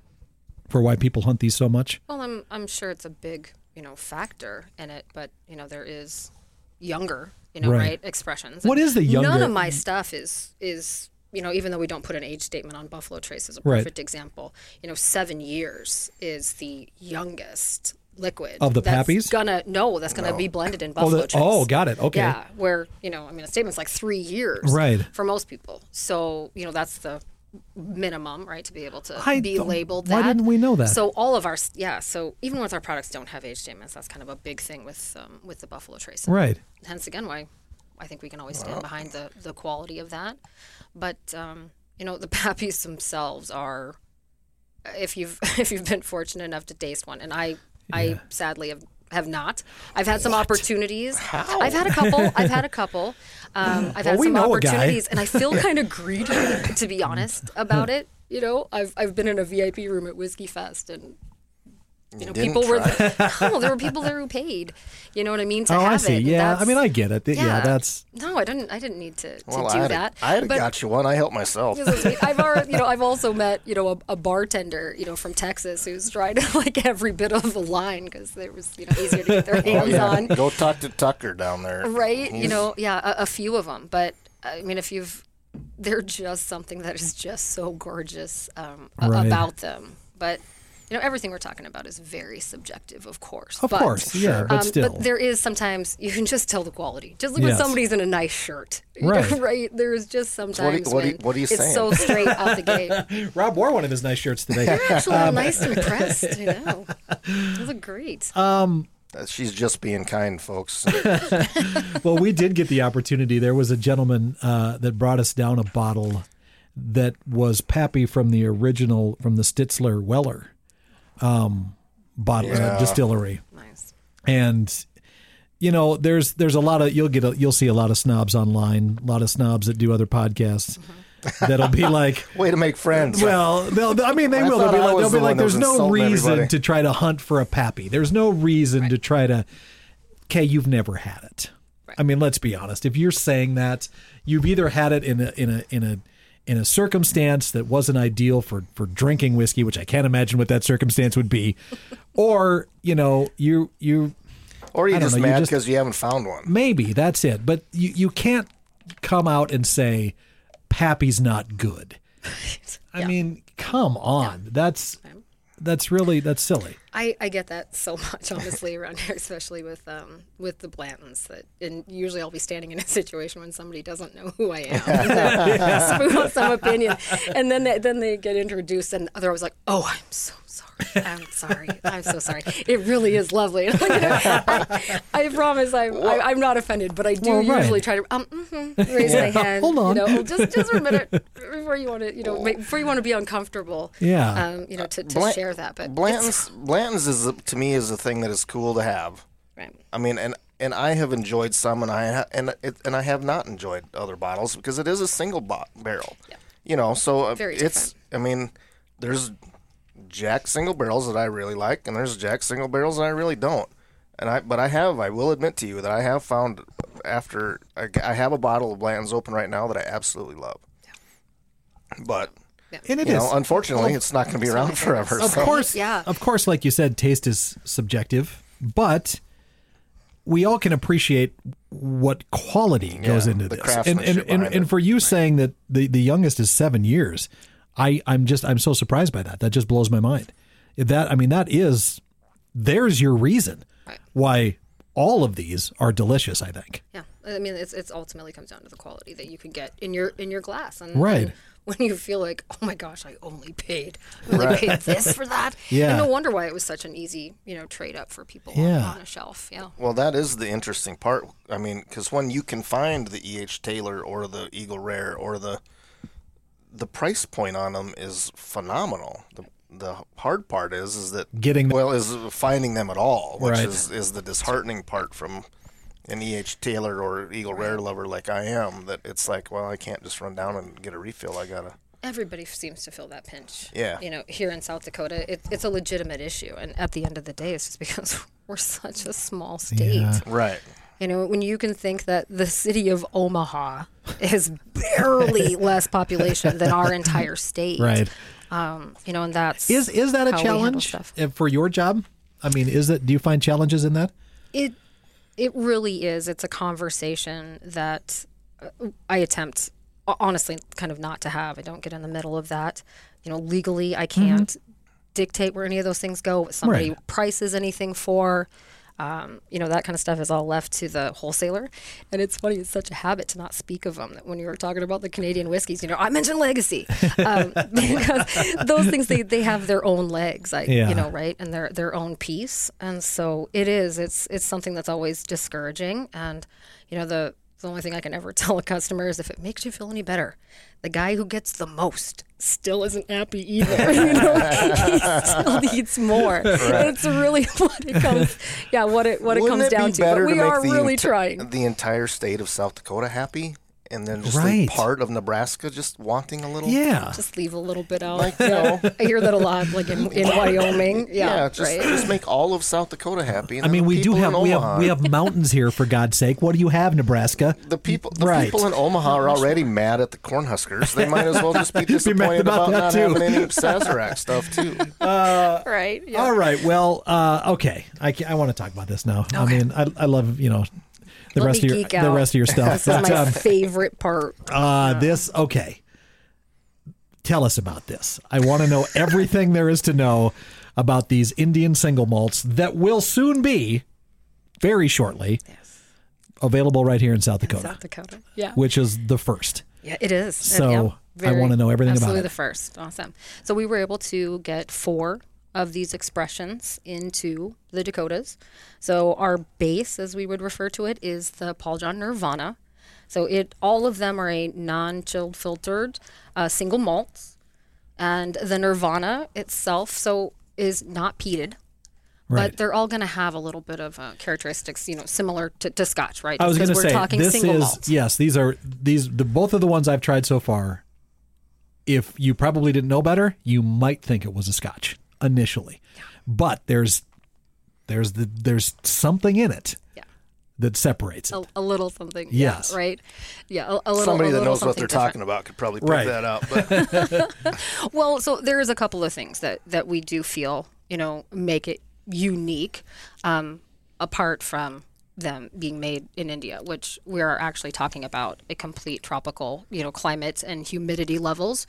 for why people hunt these so much? Well, I'm I'm sure it's a big you know factor in it, but you know there is younger you know Right. right, expressions. What And is the None of my stuff is is you know even though we don't put an age statement on Buffalo Trace as a Right. perfect example. You know, seven years is the youngest liquid Of the that's Pappies? Gonna no, that's gonna be blended in oh, Buffalo the- Trace. oh, got it. Okay. Yeah, where you know I mean a statement's like three years Right. for most people. So you know that's the minimum right to be able to I be don't- labeled why didn't we know that? So all of our yeah. So even with our products don't have age statements, that's kind of a big thing with um, with the Buffalo Trace. And Right. Hence again why I think we can always stand behind the the quality of that. But um, you know the Pappies themselves are. If you've if you've been fortunate enough to taste one, and I I sadly have. Have not. I've had some opportunities. How? I've had a couple. I've had a couple. Um, I've Well, had some know a guy. opportunities, and I feel kind of greedy, to be honest, about it. You know, I've I've been in a VIP room at Whiskey Fest, and you know, didn't people were try. no, there were people there who paid. You know what I mean? To Oh, have I see. it. and Yeah, I mean, I get it. Yeah, that's no, I didn't. I didn't need to, to Well, do I that. I had but got you one. I helped myself. I've already, you know, I've also met, you know, a, a bartender, you know, from Texas who's tried like every bit of the line because it was, you know, easier to get their hands on. Go talk to Tucker down there. right? You know, yeah, a, a few of them. But I mean, if you've, they're just something that is just so gorgeous um, Right. about them. But you know, everything we're talking about is very subjective, of course. of but, course. Yeah, but um, still. there is sometimes you can just tell the quality. Just like when somebody's in a nice shirt, you know, Right. right? There's just sometimes what are you- when what are you it's saying? so straight out the gate. Rob wore one of his nice shirts today. Actually, Um, I'm nice and pressed. You know, those look great. Uh, She's just being kind, folks. well, we did get the opportunity. There was a gentleman uh, that brought us down a bottle that was Pappy from the original, from the Stitzel-Weller um, bottle uh, Yeah. distillery, nice. and you know, there's there's a lot of you'll get a, you'll see a lot of snobs online, a lot of snobs that do other podcasts that'll be like. Way to make friends. Well, they'll, I mean, they I will. They'll be like, they'll the be like there's no reason everybody." to try to hunt for a pappy. There's no reason to try to. Okay, you've never had it. I mean, let's be honest. If you're saying that, you've either had it in a in a in a in a circumstance that wasn't ideal for for drinking whiskey, which I can't imagine what that circumstance would be, or you know, you you or you're just know, mad because you haven't found one. maybe that's it. But you you can't come out and say Pappy's not good. I Yeah. mean, come on. That's that's really that's silly. I, I get that so much honestly around here, especially with um with the Blantons. That and usually I'll be standing in a situation when somebody doesn't know who I am, spoon out some opinion, and then they, then they get introduced and they're always like, "Oh, I'm so sorry. I'm sorry. I'm so sorry. It really is lovely." And I'm like, you know, I, I promise I'm I, I'm not offended, but I do Well, right. usually try to um mhm, raise my hand. Hold on. you know, just just for a minute before you want to you know make, before you want to be uncomfortable. Yeah. um, you know, to, to Blan- share that, but it's- Blanton's Blanton's is to me is a thing that is cool to have. right. I mean, and and I have enjoyed some, and I ha- and it, and I have not enjoyed other bottles because it is a single bo- barrel. Yeah. You know, so uh, Very it's. I mean, there's Jack single barrels that I really like, and there's Jack single barrels that I really don't. And I, but I have, I will admit to you that I have found after I, I have a bottle of Blanton's open right now that I absolutely love. Yeah. But And it you is. know, unfortunately, oh. it's not going to be around forever. of so. course, Yeah. Of course, like you said, taste is subjective, but we all can appreciate what quality goes Yeah, into the this. And and, and, and for you saying that the, the youngest is seven years, I, I'm just I'm so surprised by that. That just blows my mind. That I mean, that is there's your reason why all of these are delicious. I think. Yeah, I mean, it's it's ultimately comes down to the quality that you can get in your in your glass, and Right. and when you feel like, oh my gosh, I only paid, I only paid this for that. Yeah. And no wonder why it was such an easy, you know, trade up for people on- Yeah. on, a shelf. Yeah. Well, that is the interesting part. I mean, because when you can find the E.H. Taylor or the Eagle Rare or the the price point on them is phenomenal. The the hard part is is that Getting them- well is finding them at all, which Right. is is the disheartening part from an EH Taylor or Eagle Rare lover like I am, that it's like, well, I can't just run down and get a refill. I gotta. Everybody seems to feel that pinch. Yeah. You know, here in South Dakota, it, it's a legitimate issue, and at the end of the day, it's just because we're such a small state. Yeah. Right. You know, when you can think that the city of Omaha is barely less population than our entire state, Right. Um, you know, and that's Is is that a how we handle challenge uh, for your job? I mean, is it? Do you find challenges in that? It it really is. It's a conversation that uh, I attempt honestly kind of not to have. I don't get in the middle of that. You know, legally I can't dictate where any of those things go. What somebody Right. prices anything for. Um, you know that kind of stuff is all left to the wholesaler, and it's funny. It's such a habit to not speak of them. That when you were talking about the Canadian whiskeys, you know, I mentioned legacy um, because those things they, they have their own legs. I Yeah. you know right and their their own piece and so it is it's it's something that's always discouraging and you know the the only thing I can ever tell a customer is if it makes you feel any better, the guy who gets the most still isn't happy either. you know, he still needs more. It's really what it comes, yeah, what it what it Wouldn't comes it down to. But we are really enti- trying. the entire state of South Dakota happy, and then just Right. leave part of Nebraska just wanting a little? Yeah. Just leave a little bit out. Like, you know. I hear that a lot, like in, in Wyoming. Yeah, Yeah, just, right. just make all of South Dakota happy. and I mean, we do have we have we have mountains here for God's sake. What do you have, Nebraska? the people. The Right. people in Omaha are already mad at the Cornhuskers. They might as well just be mad disappointed about about, that not too. having any Sazerac stuff too. right. Yeah. All right. Well, uh, okay. I, I want to talk about this now. I mean, I, I love you know the Let rest of your the out. rest of your stuff. This is my um, favorite part. uh, this okay. Tell us about this. I want to know everything there is to know about these Indian single malts that will soon be, very shortly, available right here in South Dakota, South Dakota. Yeah. which is the first. Yeah, it is. So, Yeah, I wanna know everything about absolutely it. the first. Awesome. So we were able to get four of these expressions into the Dakotas. So our base, as we would refer to it, is the Paul John Nirvana. So it all of them are a non-chilled filtered uh, single malts, and the Nirvana itself so is not peated. Right. But they're all going to have a little bit of uh, characteristics, you know, similar to, to Scotch, right? I was going to say talking this single is malts. yes. These are these the both of the ones I've tried so far. If you probably didn't know better, you might think it was a Scotch initially, but there's there's the there's something in it Yeah. that separates it. a, a little something. Yes. Yeah, right. Yeah, a, a little. Somebody a that knows what they're different. talking about could probably pick Right. that out. But Well, so there is a couple of things that that we do feel, you know, make it unique, um, apart from them being made in India, which we are actually talking about a complete tropical, you know, climate and humidity levels.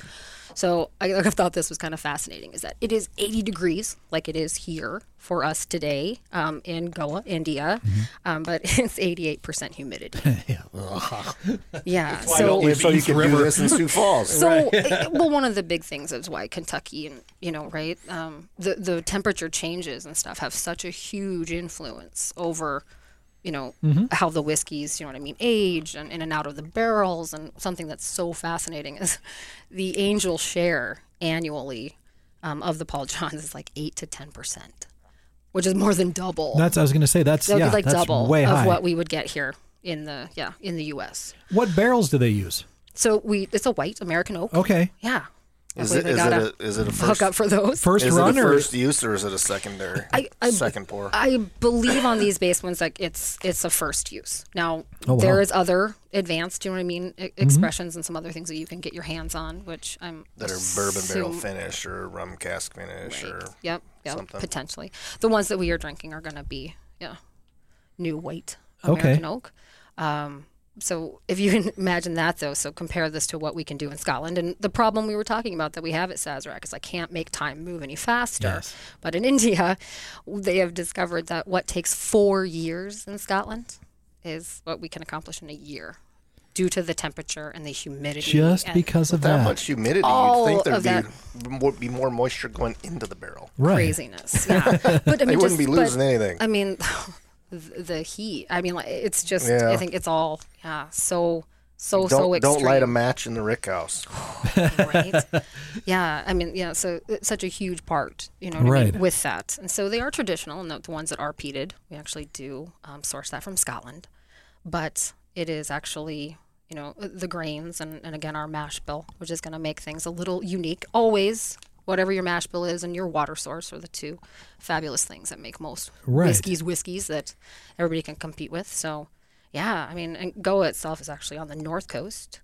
So I, I thought this was kind of fascinating. Is that it is 80 degrees, like it is here for us today um, in Goa, India, um, but it's 88% humidity. yeah. so so you can do this in Sioux Falls. so, well, one of the big things is why Kentucky and you know, right, um, the the temperature changes and stuff have such a huge influence over, you know, how the whiskeys, you know what I mean, age and in and out of the barrels. And something that's so fascinating is the angel share annually um, of the Paul Johns is like eight to ten percent, which is more than double. That's I was going to say that's that yeah like that's double way of high. what we would get here in the yeah in the U.S. what barrels do they use? So we it's a white American oak. Okay, Yeah. Is Hopefully it they is it a is it a hook first up for those. first is it a run or first use or is it a secondary I- I- second pour? I believe on these base ones, like it's it's a first use. Now Oh, wow. there is other advanced, you know what I mean, e- expressions and some other things that you can get your hands on, which I'm that are bourbon barrel finish or rum cask finish or Yep, yep, something. potentially. The ones that we are drinking are going to be yeah, new white Okay. American oak. Um, so if you can imagine that though, so compare this to what we can do in Scotland, and the problem we were talking about that we have at Sazerac is I can't make time move any faster. Yes. But in India, they have discovered that what takes four years in Scotland is what we can accomplish in a year, due to the temperature and the humidity. just because of that that, much humidity, All you'd think of there'd be more, be more moisture going into the barrel. right? craziness. Yeah, but I mean, They wouldn't just- be but- losing anything. I mean, oh, the, the heat. I mean, like, it's just. Yeah. I think it's all yeah. So so don't so extreme. don't light a match in the rick house. right? yeah, I mean, yeah. So it's such a huge part, you know, what I Right. mean, with that. And so they are traditional, and the, the ones that are peated, we actually do um, source that from Scotland. but it is actually you know the grains and, and again our mash bill, which is going to make things a little unique. Always, whatever your mash bill is and your water source are the two fabulous things that make most Right. whiskeys whiskeys that everybody can compete with. So yeah, I mean, and Goa itself is actually on the north coast.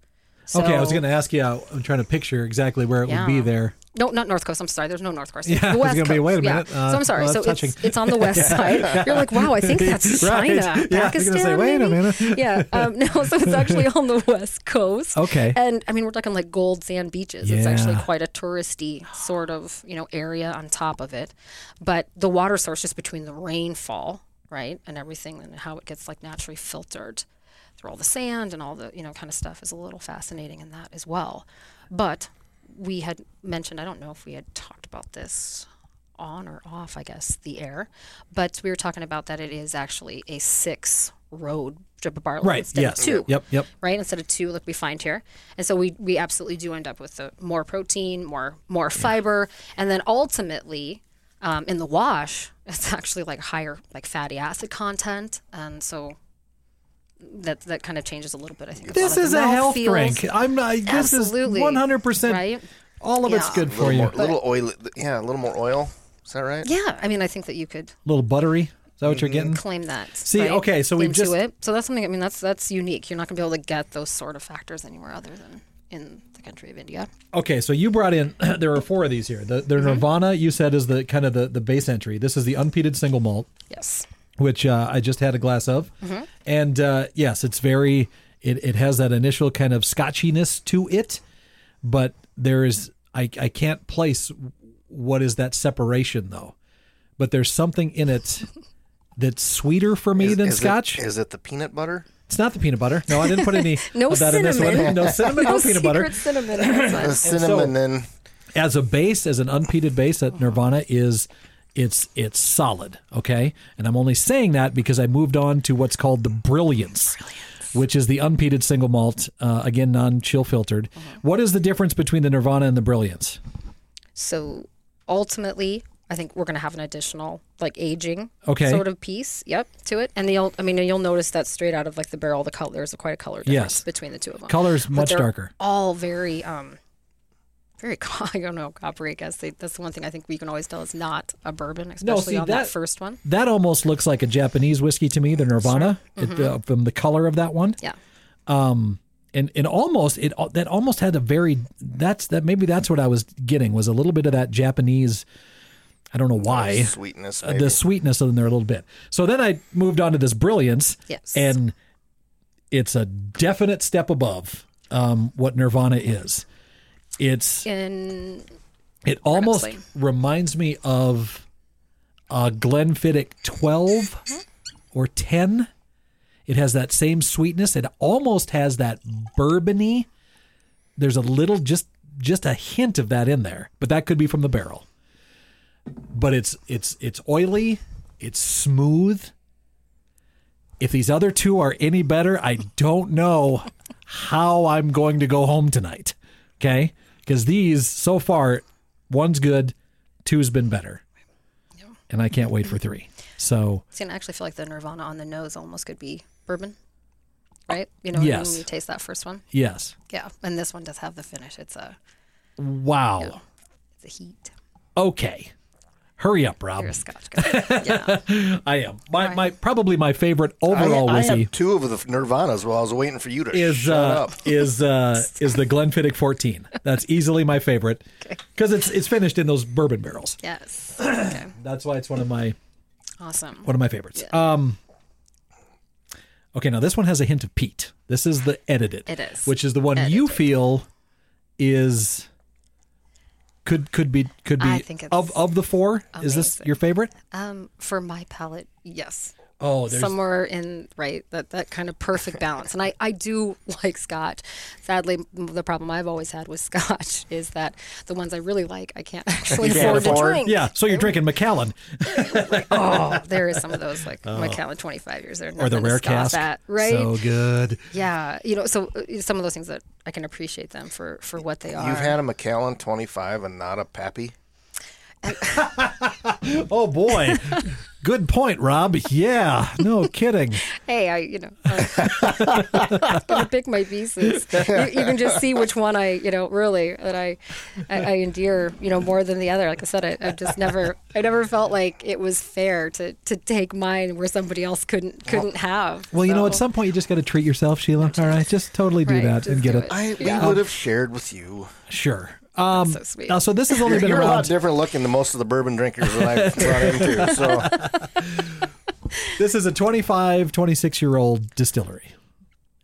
Okay, I was going to ask you. I'm trying to picture exactly where it would be there. No, not North Coast. I'm sorry. There's no North Coast. Yeah, West gonna be, wait a Yeah. minute, uh, so I'm sorry. well, so that's it's it's on the west side. You're like, wow, I think that's Right. China, Yeah, I was Pakistan. say, wait a maybe? minute. Yeah. Um, no, so it's actually on the west coast. Okay. And I mean, we're talking like gold sand beaches. It's actually quite a touristy sort of you know area on top of it, but the water source just between the rainfall, right, and everything, and how it gets like naturally filtered through all the sand and all the you know kind of stuff is a little fascinating in that as well. But we had mentioned, I don't know if we had talked about this on or off, I guess, the air, but we were talking about that it is actually a six row drip of barley Right. instead Yes. of two Yep. Yep. right instead of two like we find here and so we we absolutely do end up with the more protein more more fiber and then ultimately um, in the wash it's actually like higher like fatty acid content and so that that kind of changes a little bit i think This about is a health mouthfeels. drink. I'm not. This Absolutely. is 100. percent right All of it's good for little you. more, little oil. Yeah, a little more oil. Is that right? yeah i mean i think that you could A little buttery. Is that what you're getting? claim that See, right, okay, so we've into just- it so that's something i mean that's that's unique you're not going to be able to get those sort of factors anywhere other than in the country of india Okay, so you brought in. there are four of these here. The, the Mm-hmm. Nirvana you said is the kind of the the base entry. This is the unpeated single malt. yes which uh, I just had a glass of, Mm-hmm. and uh, yes, it's very. It, it has that initial kind of scotchiness to it, but there is I I can't place what is that separation though, but there's something in it that's sweeter for me Is- than is Scotch. is it the peanut butter? it's not the peanut butter. No, I didn't put any No of that in this one. cinnamon. No cinnamon, no, peanut butter. cinnamon in this one. The cinnamon and as a base, as an unpeated base at Nirvana is it's it's solid, okay? And I'm only saying that because I moved on to what's called the Brilliance, which is the unpeated single malt, uh, again non-chill filtered. What is the difference between the Nirvana and the Brilliance? So ultimately, I think we're going to have an additional like aging Okay. sort of piece. Yep, to it. And you'll, I mean, you'll notice that straight out of like the barrel, the color there's quite a color difference Yes. between the two of them. Color's much darker. All very, um, very. I don't know, coppery. I guess they, that's the one thing I think we can always tell is not a bourbon, especially see, on that, that- first one. That almost looks like a Japanese whiskey to me, the Nirvana, it, uh, from the color of that one. Yeah. and and almost it that almost had a very that's that maybe that's what I was getting was a little bit of that Japanese. I don't know why sweetness. uh, the sweetness in there a little bit. So then I moved on to this brilliance. Yes. and it's a definite step above um, what Nirvana is. It's In it almost explain. reminds me of a Glenfiddich 12 or 10. It has that same sweetness. It almost has that bourbony. There's a little just just a hint of that in there, but that could be from the barrel. But it's it's it's oily, it's smooth. If these other two are any better, I don't know how I'm going to go home tonight. Okay? Because these so far, one's good, two's been better. And I can't wait for three. So See, and I actually feel like the Nirvana on the nose almost could be bourbon, right? You know, what I mean? Yes. when you taste that first one. yes. Yeah, and this one does have the finish. It's a Wow. it's a heat. Okay. Hurry up, Rob. You're a Scotch guy. yeah. I am. My, my probably my favorite overall I, I whiskey had two of the Nirvanas while I was waiting for you to is shut uh, up. is uh, is the Glenfiddich 14. That's easily my favorite because it's it's finished in those bourbon barrels. Yes. Okay. That's why it's one of my Awesome. one of my favorites. Um Okay, now this one has a hint of peat. This is the edited. It is. Which is the one you feel is could could be could be I think it's of of the four. Is this your favorite? Um, for my palate, yes. Oh, there's Somewhere in right that that kind of perfect balance, and I I do like Scotch. Sadly, the problem I've always had with Scotch is that the ones I really like I can't actually can't afford to drink. Yeah, so you're drinking Macallan Oh, there is some of those like Macallan 25 years there. Oh. or the rare scoff cask. at, right? So good. yeah, you know, so uh, some of those things that I can appreciate them for for what they are. You've had a Macallan 25 and not a Pappy? Oh boy. Good point, Rob. Yeah, no kidding. Hey, I you know I'm gonna pick my pieces. You, you can just see which one I you know really that I I, I endear you know more than the other. Like I said, I, I just never I never felt like it was fair to to take mine where somebody else couldn't couldn't have. Well, you know, at some point you just got to treat yourself, Sheila. All right, just totally do Right, that and get it. it. I we Yeah. would have shared with you. Sure. Um, so sweet. Now, so this has only You're, been you're a lot around. different looking than most of the bourbon drinkers that I've run into. So This is a 25, 26 year old distillery.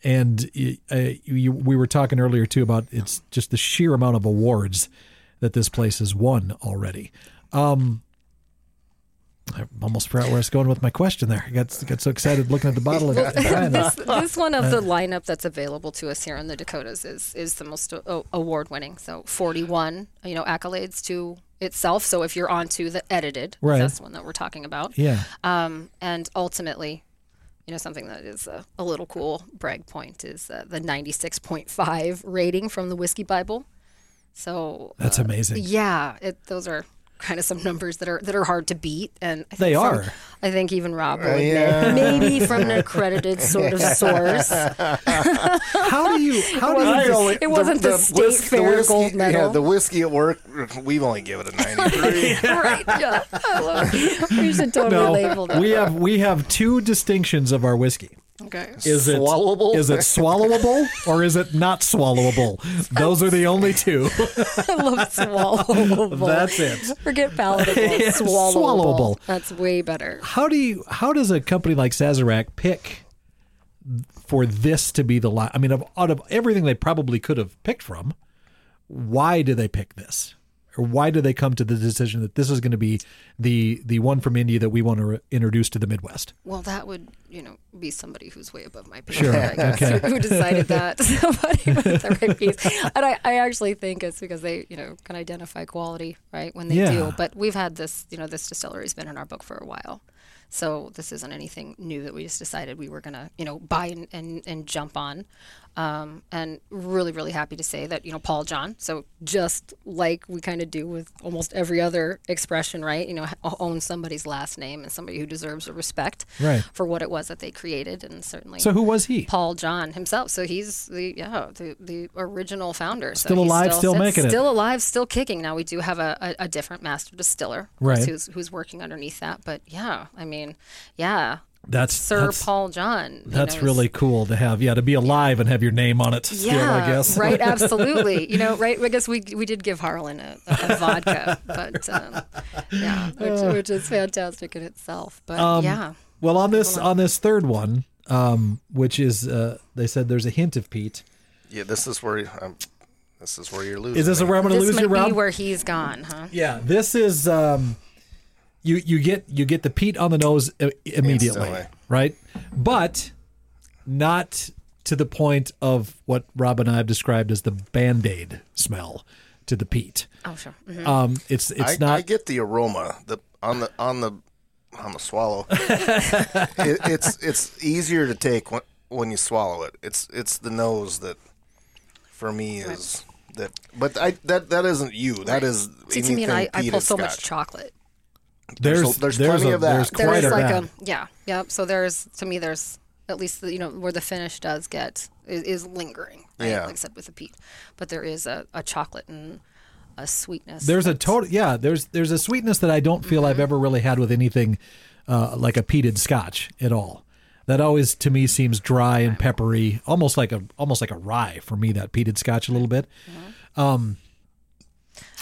And uh, you, we were talking earlier too about it's just the sheer amount of awards that this place has won already. Um, I almost forgot where I was going with my question there. I got, got so excited looking at the bottle and and this, this one of the lineup that's available to us here in the Dakotas is is the most uh, award winning. So 41, you know, accolades to itself. So if you're onto the edited, Right. that's the one that we're talking about. Yeah. Um, and ultimately, you know, something that is a, a little cool brag point is uh, the 96.5 rating from the Whiskey Bible. So That's amazing. yeah, it, those are kind of some numbers that are that are hard to beat, and I think They from- are. I think even Rob will Uh, admit, yeah. maybe from an accredited sort of source. How do you, how do you, I dis- only- it wasn't the State whis- Fair whiskey, gold medal. Yeah, the whiskey at work, we've only given it a 93. right? Yeah, I love it. We should totally no, label that. we have, we have two distinctions of our whiskey. Okay. Is it Swallowable? Is it swallowable or is it not swallowable? Those are the only two. I love swallowable. That's it. Forget palatable. Yeah, swallowable. swallowable. That's way better. How do you? How does a company like Sazerac pick for this to be the line? I mean, of, out of everything they probably could have picked from, why do they pick this? Or why do they come to the decision that this is going to be the the one from India that we want to re- introduce to the Midwest? Well, that would, you know, be somebody who's way above my pay. Sure, grade, I guess, okay. Who, who decided that? Somebody with the right piece. And I, I actually think it's because they, you know, can identify quality, right, when they Yeah. do. But we've had this, you know, this distillery's been in our book for a while. So this isn't anything new that we just decided we were going to, you know, buy and, and, and jump on. Um, and really, really happy to say that, you know, Paul John, so just like we kind of do with almost every other expression, right? You know, own somebody's last name and somebody who deserves a respect Right. for what it was that they created, and certainly So who was he? Paul John himself. So he's the yeah the, the original founder. So Still he's alive, still sits- making it. Still alive, still kicking. Now we do have a, a, a different master distiller, Right. Who's who's working underneath that. But yeah, I mean, yeah, That's Sir that's, Paul John. That's know, really cool to have. Yeah, to be alive and have your name on it. Still, yeah, I guess. right. Absolutely. You know, right. I guess we we did give Harlen a, a vodka, but um, yeah, which, which is fantastic in itself. But Um, yeah, Well, on this on this third one, um, which is uh, they said there's a hint of peat. Yeah, this is where I'm, this is where you're losing. Is this me. where I'm going to this lose you, might Rob? be where he's gone, huh? yeah, this is um, you you get you get the peat on the nose immediately, Instantly. right? But not to the point of what Rob and I have described as the band aid smell to the peat. Oh, sure. Mhm. Um, it's it's I, not I get the aroma the on the on the on the swallow. it, it's it's easier to take when when you swallow it. It's it's the nose that for me is that. But I that that isn't you. That is See, to me, and I, I pull peated so much chocolate. There's there's there's plenty a, of that. There's quite There's a like that. a yeah, yeah. So there's to me, there's at least the, you know where the finish does get is, is lingering. Right? Yeah. like I said with the peat, but there is a, a chocolate and a sweetness. There's a that's- total yeah. There's there's a sweetness that I don't feel I've ever really had with anything uh, like a peated Scotch at all. That always to me seems dry and peppery, almost like a almost like a rye for me. That peated Scotch a little bit. Um,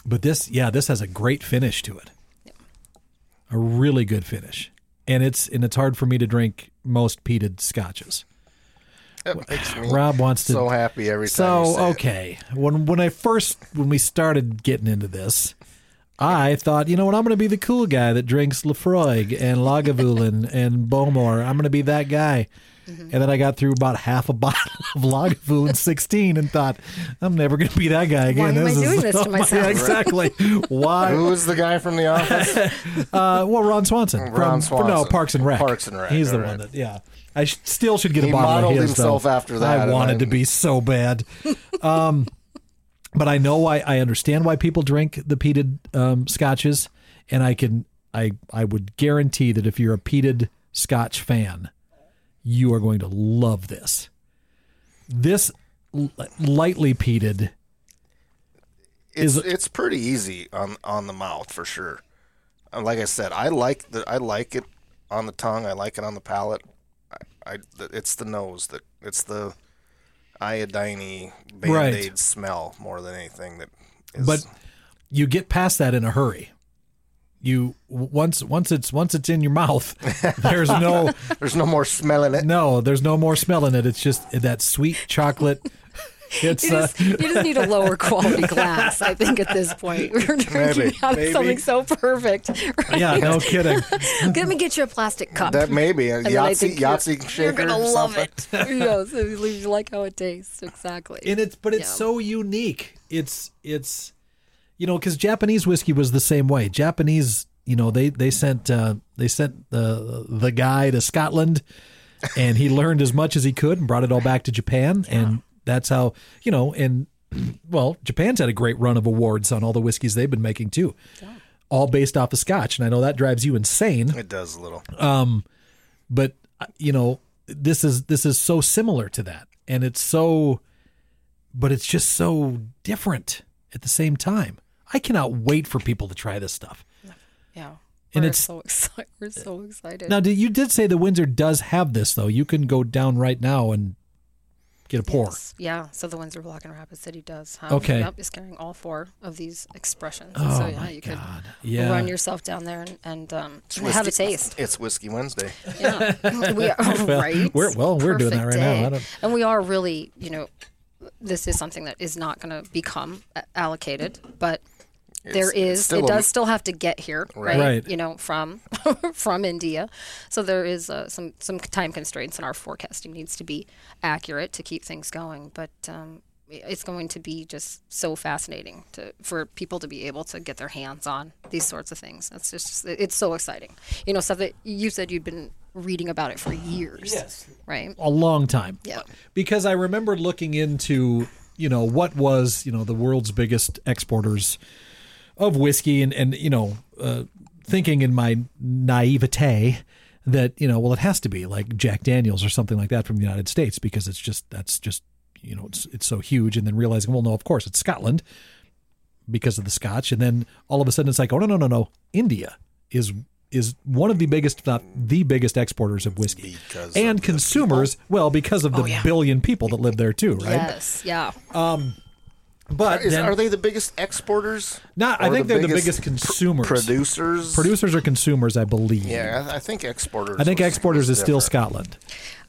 but this yeah, this has a great finish to it. A really good finish, and it's and it's hard for me to drink most peated Scotches. Rob wants to so happy every time. so say it. okay, when when I first when we started getting into this, I thought, you know what, I'm going to be the cool guy that drinks Laphroaig and Lagavulin and Bowmore. I'm going to be that guy. And then I got through about half a bottle of Lagavulin 16 and thought, I'm never going to be that guy again. Why again. am I is- doing this to oh my- myself? exactly. Why? Who is the guy from the office? Uh, well, Ron Swanson. Ron from, from- no, Parks and Rec. Parks and Rec, He's the all one that, yeah. I sh- still should get He a bottle modeled of his. himself though. after that, I and wanted to I'm- be so bad. Um, but I know I, I understand why people drink the peated um, scotches, and I can I I would guarantee that if you're a peated Scotch fan, you are going to love this. This l- lightly peated. It's Is- it's pretty easy on on the mouth for sure. Like I said, I like the I like it on the tongue. I like it on the palate. I, I it's the nose that it's the iodine band aid Right. smell more than anything that. Is, But you get past that in a hurry. You once once it's once it's in your mouth, there's no there's no more smelling it. no there's no more smelling it. It's just that sweet chocolate. It's You uh, just, you just need a lower quality glass, I think, at this point. We're drinking Maybe, out of maybe. something so perfect. yeah, no kidding. Let me get you a plastic cup. That may be a And then Yahtzee you're- Yahtzee shaker. You're gonna or love something. it. yes, you like how it tastes exactly. and it's but it's Yeah. so unique. It's it's you know because Japanese whiskey was the same way. Japanese, you know, they they sent uh, they sent the the guy to Scotland, and he learned as much as he could and brought it all back to Japan, and that's how you know. And well, Japan's had a great run of awards on all the whiskeys they've been making too, all based off of Scotch, and I know that drives you insane It does a little. but uh, you know this is this is so similar to that and it's so but it's just so different at the same time i cannot wait for people to try this stuff yeah. And we're it's- so excited. We're so excited. now you did say the windsor does have this though you can go down right now and get a pour Yes. Yeah. So the Windsor Block and Rapid City does have. Okay. Yep, is carrying all four of these expressions. oh so yeah, my you could god yeah run yourself down there and, and um, It's have a taste. It's Whiskey Wednesday. Yeah. we are right. we're- well, we're doing that Perfect right now. I day. don't- And we are really, you know, this is something that is not going to become allocated, but there It's- it's is. still It a- does still have to get here, right? Right. You know, from from India, so there is uh, some some time constraints, and our forecasting needs to be accurate to keep things going. But um, it's going to be just so fascinating to for people to be able to get their hands on these sorts of things. That's just it's so exciting. You know, stuff that you said you'd been reading about it for years. Yes. Right. a long time Yeah. because i remember looking into you know what was you know the world's biggest exporters of whiskey and and you know uh, thinking in my naivete that you know well it has to be like Jack Daniels or something like that from the United States because it's just that's just you know it's it's so huge and then realizing well no of course it's Scotland because of the Scotch and then all of a sudden it's like oh no no no no India is is one of the biggest if not the biggest exporters of whiskey Because and of consumers well because of the Oh, yeah. billion people that live there too right Yes. Yeah. But Is, then- are they the biggest exporters? No, I Or think they're the biggest pr- consumers. producers. producers are consumers I believe Yeah, I, I think exporters. I think was- exporters was is still. Scotland.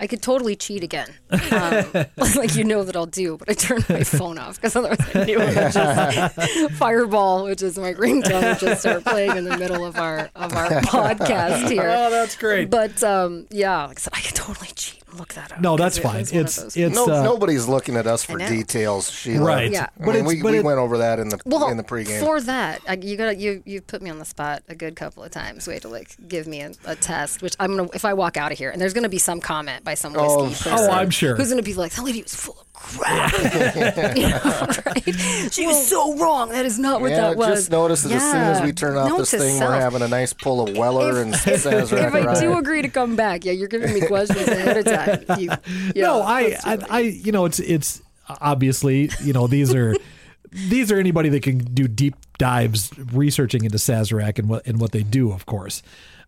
I could totally cheat again, um, like you know that I'll do. But I turned my phone off because otherwise I knew it would just Fireball, which is my ringtone, would just start playing in the middle of our of our podcast here. Oh, that's great. But um, yeah, like I said, I could totally cheat and look that up. No, that's it fine. was It's it's No, uh, nobody's looking at us for details, Sheila. Right. Yeah. I But mean, we, but we it- went over that in the well in the pregame. for that. I, you got you you put me on the spot a good couple of times. Way to like give me a, a test, which I'm gonna if I walk out of here and there's gonna be some comment by some whiskey Oh, person. Oh, I'm sure. Who's gonna be like that lady was full of crap? You know, right? She was so wrong. That is not what yeah, that was. just notice that as soon as we turn off Note this thing, self. we're having a nice pull of Weller and Sazerac. if I do agree to come back, yeah, you're giving me questions ahead of time. You, yeah, no, I, I. I, you know, it's it's obviously, you know, these are these are anybody that can do deep dives researching into Sazerac and what and what they do, of course.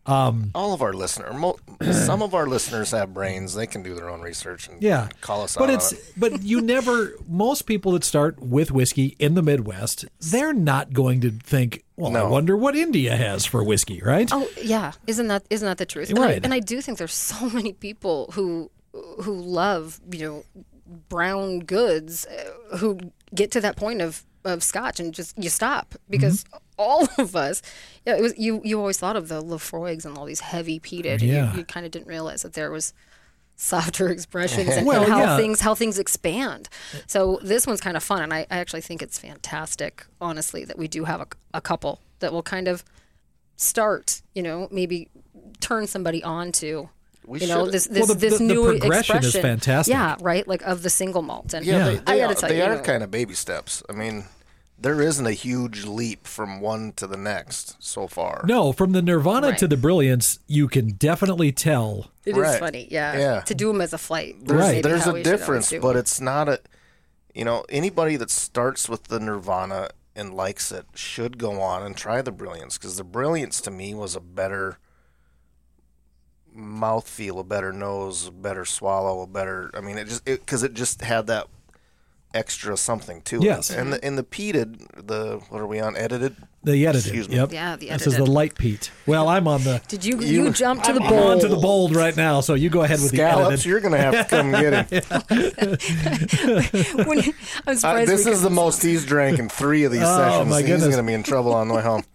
All of our listeners, mo- some of our listeners have brains. They can do their own research and Yeah, call us but out it's on it. but you never. Most people that start with whiskey in the Midwest, they're not going to think, well, I wonder what India has for whiskey, right? Oh yeah, isn't that isn't that the truth? And I, Right. and I do think there's so many people who who love you know brown goods uh, who get to that point of of scotch and just you stop because Mm-hmm. All of us yeah it was you you always thought of the Laphroaigs and all these heavy peated and Yeah. you, you kind of didn't realize that there was softer expressions and, Well, and how yeah. things how things expand so this one's kind of fun and I, I actually think it's fantastic honestly that we do have a, a couple that will kind of start, you know, maybe turn somebody on to, We you know, should- this this the- this the- the new expression. is fantastic. Yeah, right. Like of the single malt. And Yeah, Yeah. they, I gotta are, tell they you, you are know, kind of baby steps. I mean, there isn't a huge leap from one to the next so far. No, from the Nirvana Right. to the Brilliance, you can definitely tell. It is Right. funny, yeah. Yeah. To do them as a flight. There's, Right. there's a we should always difference, but it's not a. You know, anybody that starts with the Nirvana and likes it should go on and try the Brilliance because the Brilliance to me was a better mouthfeel, a better nose, a better swallow, a better. I mean, it just because it, just had that extra something to Yes. it. And the and the peated, the what are we on? Edited. The edited. Excuse me. Yep. Yeah, the edited. This is the light peat. Well, I'm on the. Did you you, jump to the bold? I'm on to the bold right now, so you go ahead with the Scallops, edited. you're gonna have to come get him. When- I'm Uh, surprised this is the could- most he's drank in three of these Oh, sessions. my He's gonna be in trouble on the way home.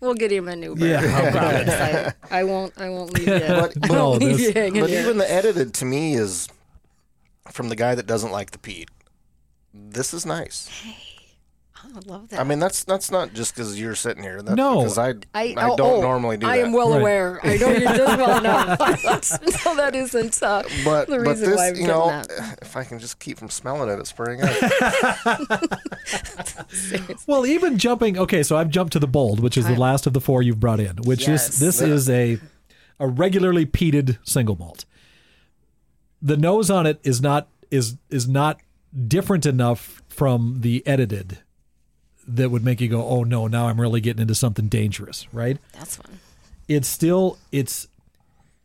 We'll get him a new beer. Yeah. I promise. I, I won't. I won't leave you. But- I No, leave this- But even the edited to me is from the guy that doesn't like the peat. This is nice. I love that. I mean, that's that's not just because you're sitting here. That's No. because I I, I oh, don't oh, normally do that. I that. am well Right. aware. I know you're just well know. so that isn't uh, but the but reason why I'm you getting know, that. if I can just keep from smelling it, it's pretty good. Well, even jumping. Okay, so I've jumped to the bold, which is the last of the four you've brought in. Which Yes. is this is a a regularly peated single malt. The nose on it is not is is not different enough from the edited that would make you go, "Oh no, now I'm really getting into something dangerous." Right? That's fun. It's still it's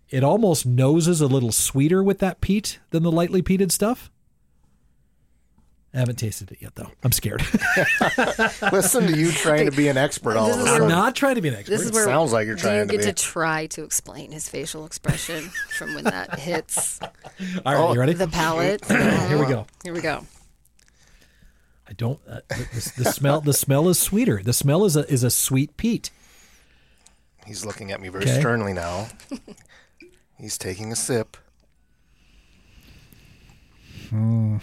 it almost noses a little sweeter with that peat than the lightly peated stuff. I haven't tasted it yet, though. I'm scared. Listen to you trying to be an expert all This of a is I'm not trying to be an expert. This is where It where sounds like you're trying you to get be. to try to explain his facial expression from when that hits All right, you ready? the palate. Here we go. Here we go. I don't. Uh, the, the smell. The smell is sweeter. The smell is a is a sweet peat. He's looking at me very Okay. sternly now. He's taking a sip. Hmm.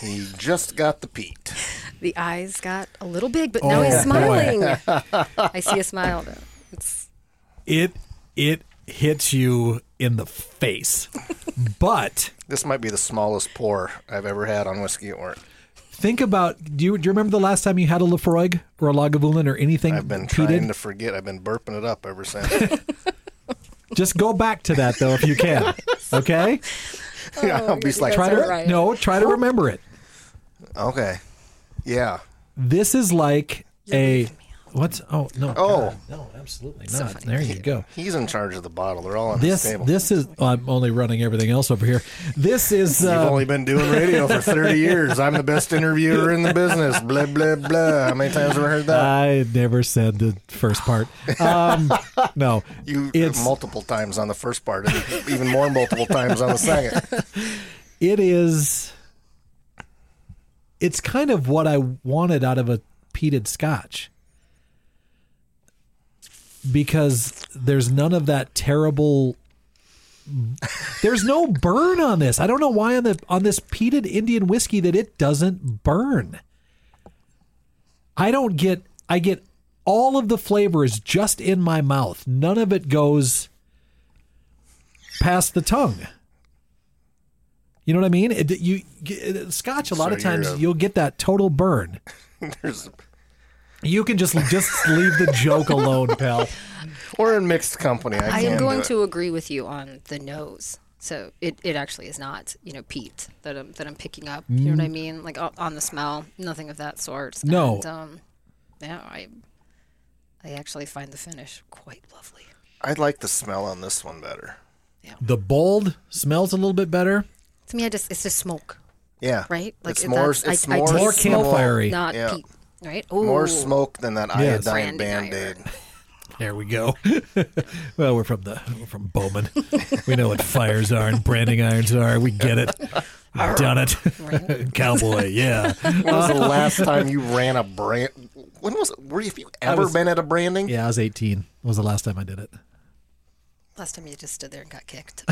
He just got the peat. The eyes got a little big, but now oh, he's Oh, smiling. I see a smile. Though. It's It it hits you in the face, but This might be the smallest pour I've ever had on whiskey at work. think about. Do you do you remember the last time you had a Laphroaig or a Lagavulin or anything I've been peated? trying to forget. I've been burping it up ever since. Just go back to that though if you can. Okay. yeah, I'll be like, Try to right. no. Try to remember it. okay, yeah. This is like a what's oh no Oh. God, no absolutely not. there you go. He's in charge of the bottle. They're all on This his table. this is oh, I'm only running everything else over here. This is You've uh, only been doing radio for 30 years. I'm the best interviewer in the business. Blah, blah, blah. How many times have I heard that? I never said the first part. Um, no, You it's multiple times on the first part, and even more multiple times on the second. it is. It's kind of what I wanted out of a peated Scotch, because there's none of that terrible. There's no burn on this. I don't know why on the on this peated Indian whiskey that it doesn't burn. I don't get. I get all of the flavors just in my mouth. None of it goes past the tongue. You know what I mean? It, you get- Scotch. A lot So of times you'll get that total burn. There's, You can just just leave the joke alone, pal. or in mixed company. I, I am going to agree with you on the nose. So it, it actually is not, you know, peat that I'm that I'm picking up. You know what I mean? Like on the smell, nothing of that sort. No. And, um, yeah, I I actually find the finish quite lovely. I like the smell on this one better. Yeah. The bold smells a little bit better. To me, I just it's just smoke, Yeah. right? it's more, that's- I- it's I more, taste More smoke, campfire-y. not Yeah. peat, right? Ooh. more smoke than that Yes. iodine Brandy band iron. aid. There we go. well, we're from the we're from Bowman. we know what fires are and branding irons are. We get it. We've done it. Cowboy, yeah. When was the last time you ran a brand? When was it? Were you, have you ever was- been at a branding? Yeah, I was 18. Was the last time I did it. Last time you just stood there and got kicked.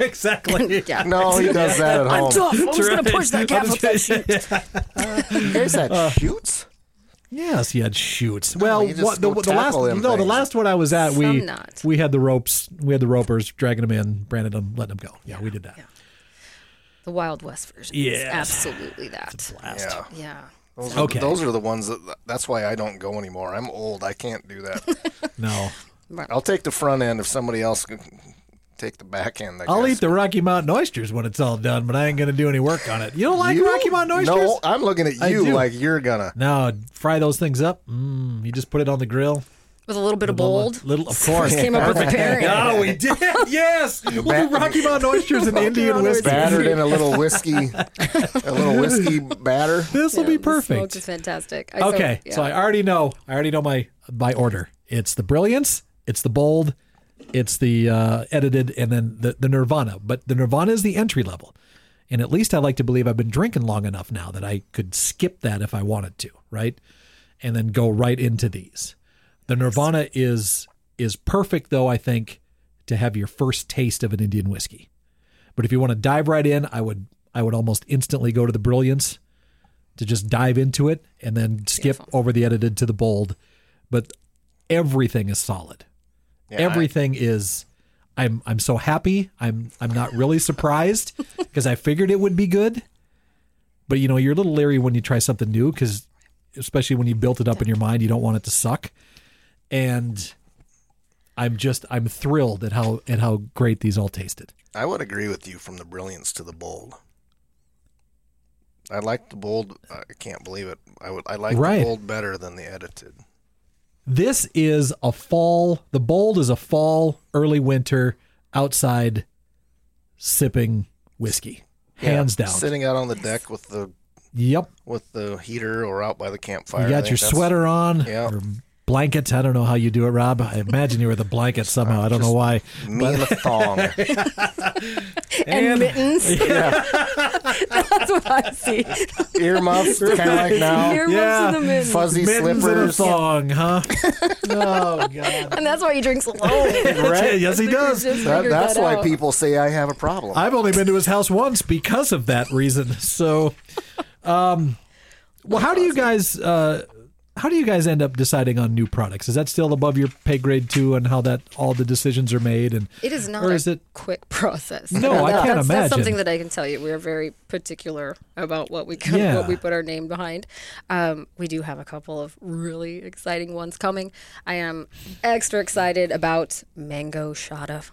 exactly. yeah. No, he does that at home. I'm tough. I'm just gonna push that cap up that chute. There's that uh, shoots. Yes, he had shoots. Well, you just what, the, go the last tackle them no, the things. last one I was at, we Some not. we had the ropes, we had the ropers dragging them in, branded them, letting them go. Yeah, we did that. The Wild West version. is Yes. absolutely that. Blast. Yeah. Yeah. Those are, Okay. those are the ones that. That's why I don't go anymore. I'm old. I can't do that. No. I'll take the front end if somebody else can take the back end. I I'll eat the Rocky Mountain oysters when it's all done, but I ain't going to do any work on it. You don't like You? Rocky Mountain oysters? No, I'm looking at you like you're gonna. No, fry those things up. Mm, you just put it on the grill. With a little bit of bold. Little, of course. Came up with a pairing. Oh, we did. Yes. We'll do Rocky Mountain oysters and Indian Mountain whiskey. Battered in a little whiskey, a little whiskey batter. This will Yeah, be the smoke perfect. is fantastic. I- Okay, yeah. so I already know. I already know my my order. It's the brilliance. It's the bold. It's the uh, edited, and then the the Nirvana. But the Nirvana is the entry level, and at least I like to believe I've been drinking long enough now that I could skip that if I wanted to, right? And then go right into these. The Nirvana is is perfect, though. I think to have your first taste of an Indian whiskey. But if you want to dive right in, I would I would almost instantly go to the brilliance to just dive into it and then skip over the edited to the bold. But everything is solid. Yeah, everything is I'm I'm so happy. I'm I'm not really surprised because I figured it would be good. But you know, you're a little leery when you try something new because especially when you built it up in your mind, you don't want it to suck. And I'm just I'm thrilled at how at how great these all tasted. I would agree with you from the brilliance to the bold. I like the bold. I can't believe it. I would. I like Right. the bold better than the edited. This is a fall. The bold is a fall, early winter, outside sipping whiskey, hands Yeah, down. Sitting out on the deck with the Yep, with the heater or out by the campfire. you got your sweater on, Yeah. Or blanket. I don't know how you do it, Rob. I imagine you were the blanket somehow. I don't know why. Me and a thong. and, mittens. yeah, That's what I see. earmuffs, kind of like now. Earmuffs Yeah. and the mittens. Fuzzy Mittens and a slippers. thong, huh? oh God! And that's why he drinks alone. Right? Yes, he does. That, that's that why out. people say I have a problem. I've only been to his house once because of that reason. So, um, well, how do you guys, uh, how do you guys end up deciding on new products? Is that still above your pay grade too, and how that all the decisions are made? And It is not Or a is it- quick process. No, I can't that's, imagine. That's something that I can tell you. We are very particular about what we can, Yeah. what we put our name behind. Um, we do have a couple of really exciting ones coming. I am extra excited about Mango Shada.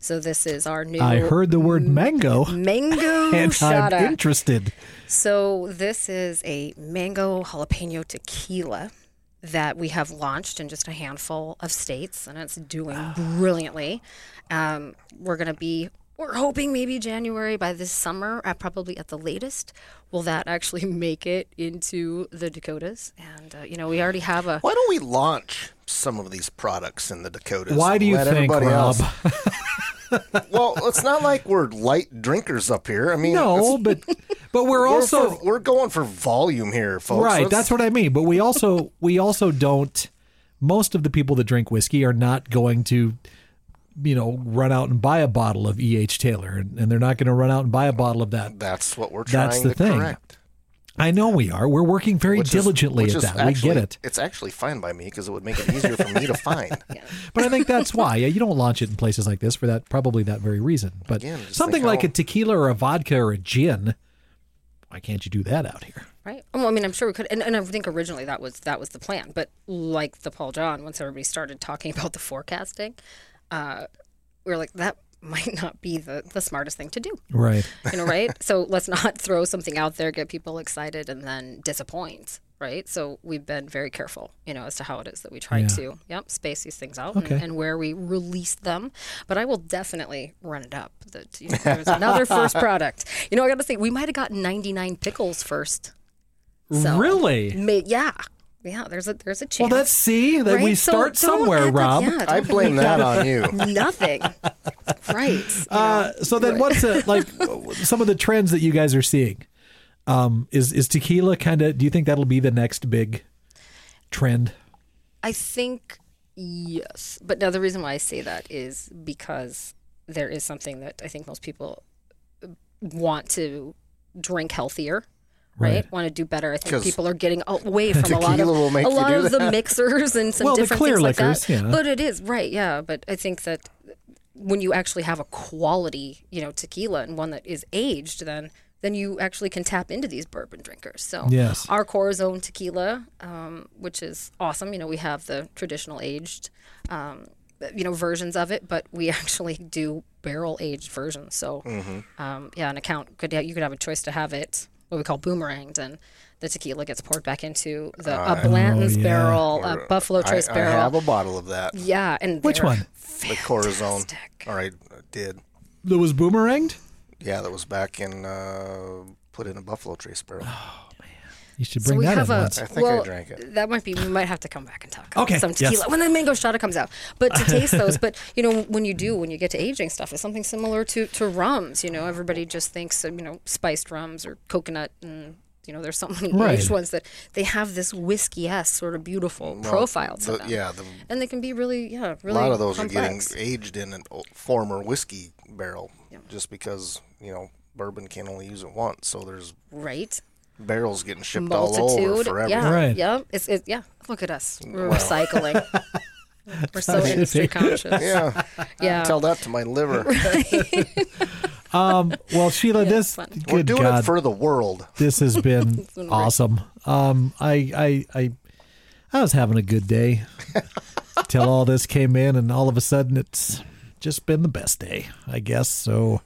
So this is our new I heard the word mango, Mango and I'm Shada. interested. So this is a mango jalapeno tequila that we have launched in just a handful of states, and it's doing brilliantly. Um, we're going to be, we're hoping maybe January by this summer, uh, probably at the latest. Will that actually make it into the Dakotas? And uh, you know, we already have a. Why don't we launch some of these products in the Dakotas? Why do you Let think, everybody Rob? else- well, it's not like we're light drinkers up here. I mean, No, it's- but but we're we're, also for- we're going for volume here, folks. right. Let's- That's what I mean. But we also we also don't. Most of the people that drink whiskey are not going to, you know, run out and buy a bottle of E. H. Taylor, and, and they're not going to run out and buy a bottle of that. That's what we're trying That's the to thing. correct. I know we are. We're working very Which is- diligently which at is that. actually- we get it. It's actually fine by me because it would make it easier for me to find. But I think that's why yeah, you don't launch it in places like this for that probably that very reason. But Again, something like how- a tequila or a vodka or a gin, why can't you do that out here? Right. Well, I mean, I'm sure we could, and, and I think originally that was that was the plan. But like the Paul John, once everybody started talking about the forecasting, uh, we were like, that might not be the the smartest thing to do. Right. You know, right? so let's not throw something out there, get people excited, and then disappoint. Right. So we've been very careful, you know, as to how it is that we try Yeah. to, yep, space these things out Okay. and, and where we release them. But I will definitely run it up. That you know, there's another first product. You know, I got to say, we might have gotten 99 pickles first. So, really? May, yeah, yeah. There's a there's a chance. Well, let's see that we Right? So start don't somewhere, act like- Rob. yeah, I don't blame that on you. nothing. right. you Uh, know. so then, what's a, like some of the trends that you guys are seeing? Um, is is tequila kind of? Do you think that'll be the next big trend? I think yes, but now the reason why I say that is because there is something that I think most people want to drink healthier. Right. Right. want to do better. I think people are getting away from a lot of tequila a lot do of the mixers and some Well, different clear things like that. yeah. But it is right, yeah. But I think that when you actually have a quality, you know, tequila and one that is aged, then then you actually can tap into these bourbon drinkers. So Yes. our Corazon tequila, um, which is awesome. You know, we have the traditional aged, um, you know, versions of it, but we actually do barrel aged versions. So um, yeah, an account could you could have a choice to have it what we call boomeranged and. The tequila gets poured back into the a Blanton's yeah. barrel, a Buffalo Trace I barrel. I have a bottle of that. yeah, and Which they're one? The Corazon. fantastic. All right, I did. That was boomeranged. Yeah, that was back in uh, put in a Buffalo Trace barrel. You should So bring we that have in a once. I think I well, drank it. That might be. We might have to come back and talk. Okay, about some yes. tequila when the mango shata comes out. But to taste those, but you know, when you do, when you get to aging stuff, it's something similar to to rums. You know, everybody just thinks you know spiced rums or coconut, and you know, there's so many Right. aged ones that they have this whiskey s sort of beautiful profile to The- them. yeah, the, and they can be really, yeah, a lot of those complex. are getting aged in a former whiskey barrel, just because you know bourbon can only use it once. So there's right. Barrels getting shipped all over forever. yeah, Right. yeah. It's it, yeah. Look at us, we're Wow. recycling. We're so industry conscious. Yeah, Yeah. tell that to my liver. Um, well, Sheila, this good We're doing God, it for the world. this has been been awesome. Um, I, I, I, I was having a good day till all this came in, and all of a sudden, it's just been the best day, I guess. So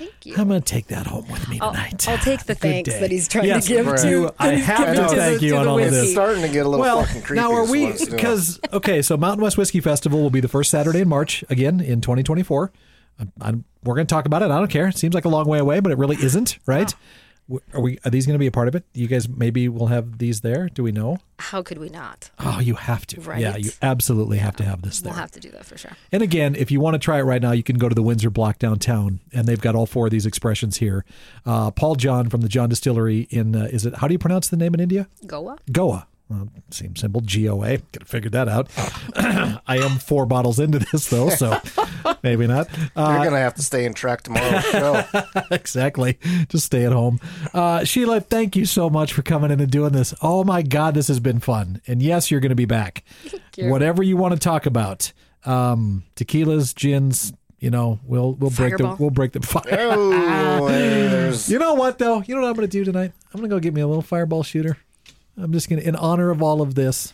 thank you. I'm going to take that home with me I'll, tonight. I'll take the Good thanks day. that he's trying Yes, to give right. to. You- I have giving to the- thank you to on the all of It's this. whiskey. starting to get a little well, fucking creepy. now are we? Because okay, so Mountain West Whiskey Festival will be the first Saturday in March again in 2024. I'm, uh, I'm, we're going to talk about it. I don't care. It seems like a long way away, but it really isn't, right? W Are we? Are these going to be a part of it? You guys maybe will have these there. Do we know? How could we not? Oh, you have to. Right. Yeah, you absolutely have to have this there. We'll have to do that for sure. And again, if you want to try it right now, you can go to the Windsor Block downtown, and they've got all four of these expressions here. Uh, Paul John from the John Distillery in uh, is it? How do you pronounce the name in India? Goa. Goa. Well, seems simple. G O A. Could have figured that out. I am four bottles into this though, so maybe not. Uh, You're gonna have to stay in track tomorrow's show. exactly. Just stay at home. Uh, Sheila, thank you so much for coming in and doing this. Oh my God, this has been fun. And yes, you're going to be back. you. Whatever you want to talk about, um, tequilas, gins. You know, we'll we'll break the we'll break the fire. Oh, You know what though? You know what I'm going to do tonight? I'm going to go get me a little fireball shooter. I'm just going to, in honor of all of this,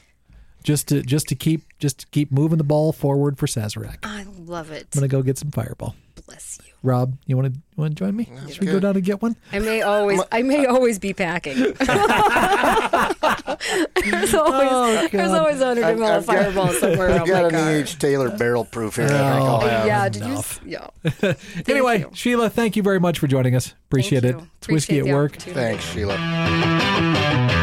just to just to keep just to keep moving the ball forward for Sazerac. I'm I love it. going to go get some fireball. Bless you. Rob, you want to want to join me? Should we go good. down and get one? I may always, I may always be packing. there's always, Oh, there's God. always a hundred I've- ml I've got- fireball somewhere I've on got my an car. E.H. Taylor barrel proof here. I think I'll Oh, have. yeah, did you? enough. s- Yeah. Thank anyway, you. Sheila, thank you very much for joining us. Appreciate Thank it. you. It's whiskey Appreciate at the work. opportunity. Thanks, Sheila.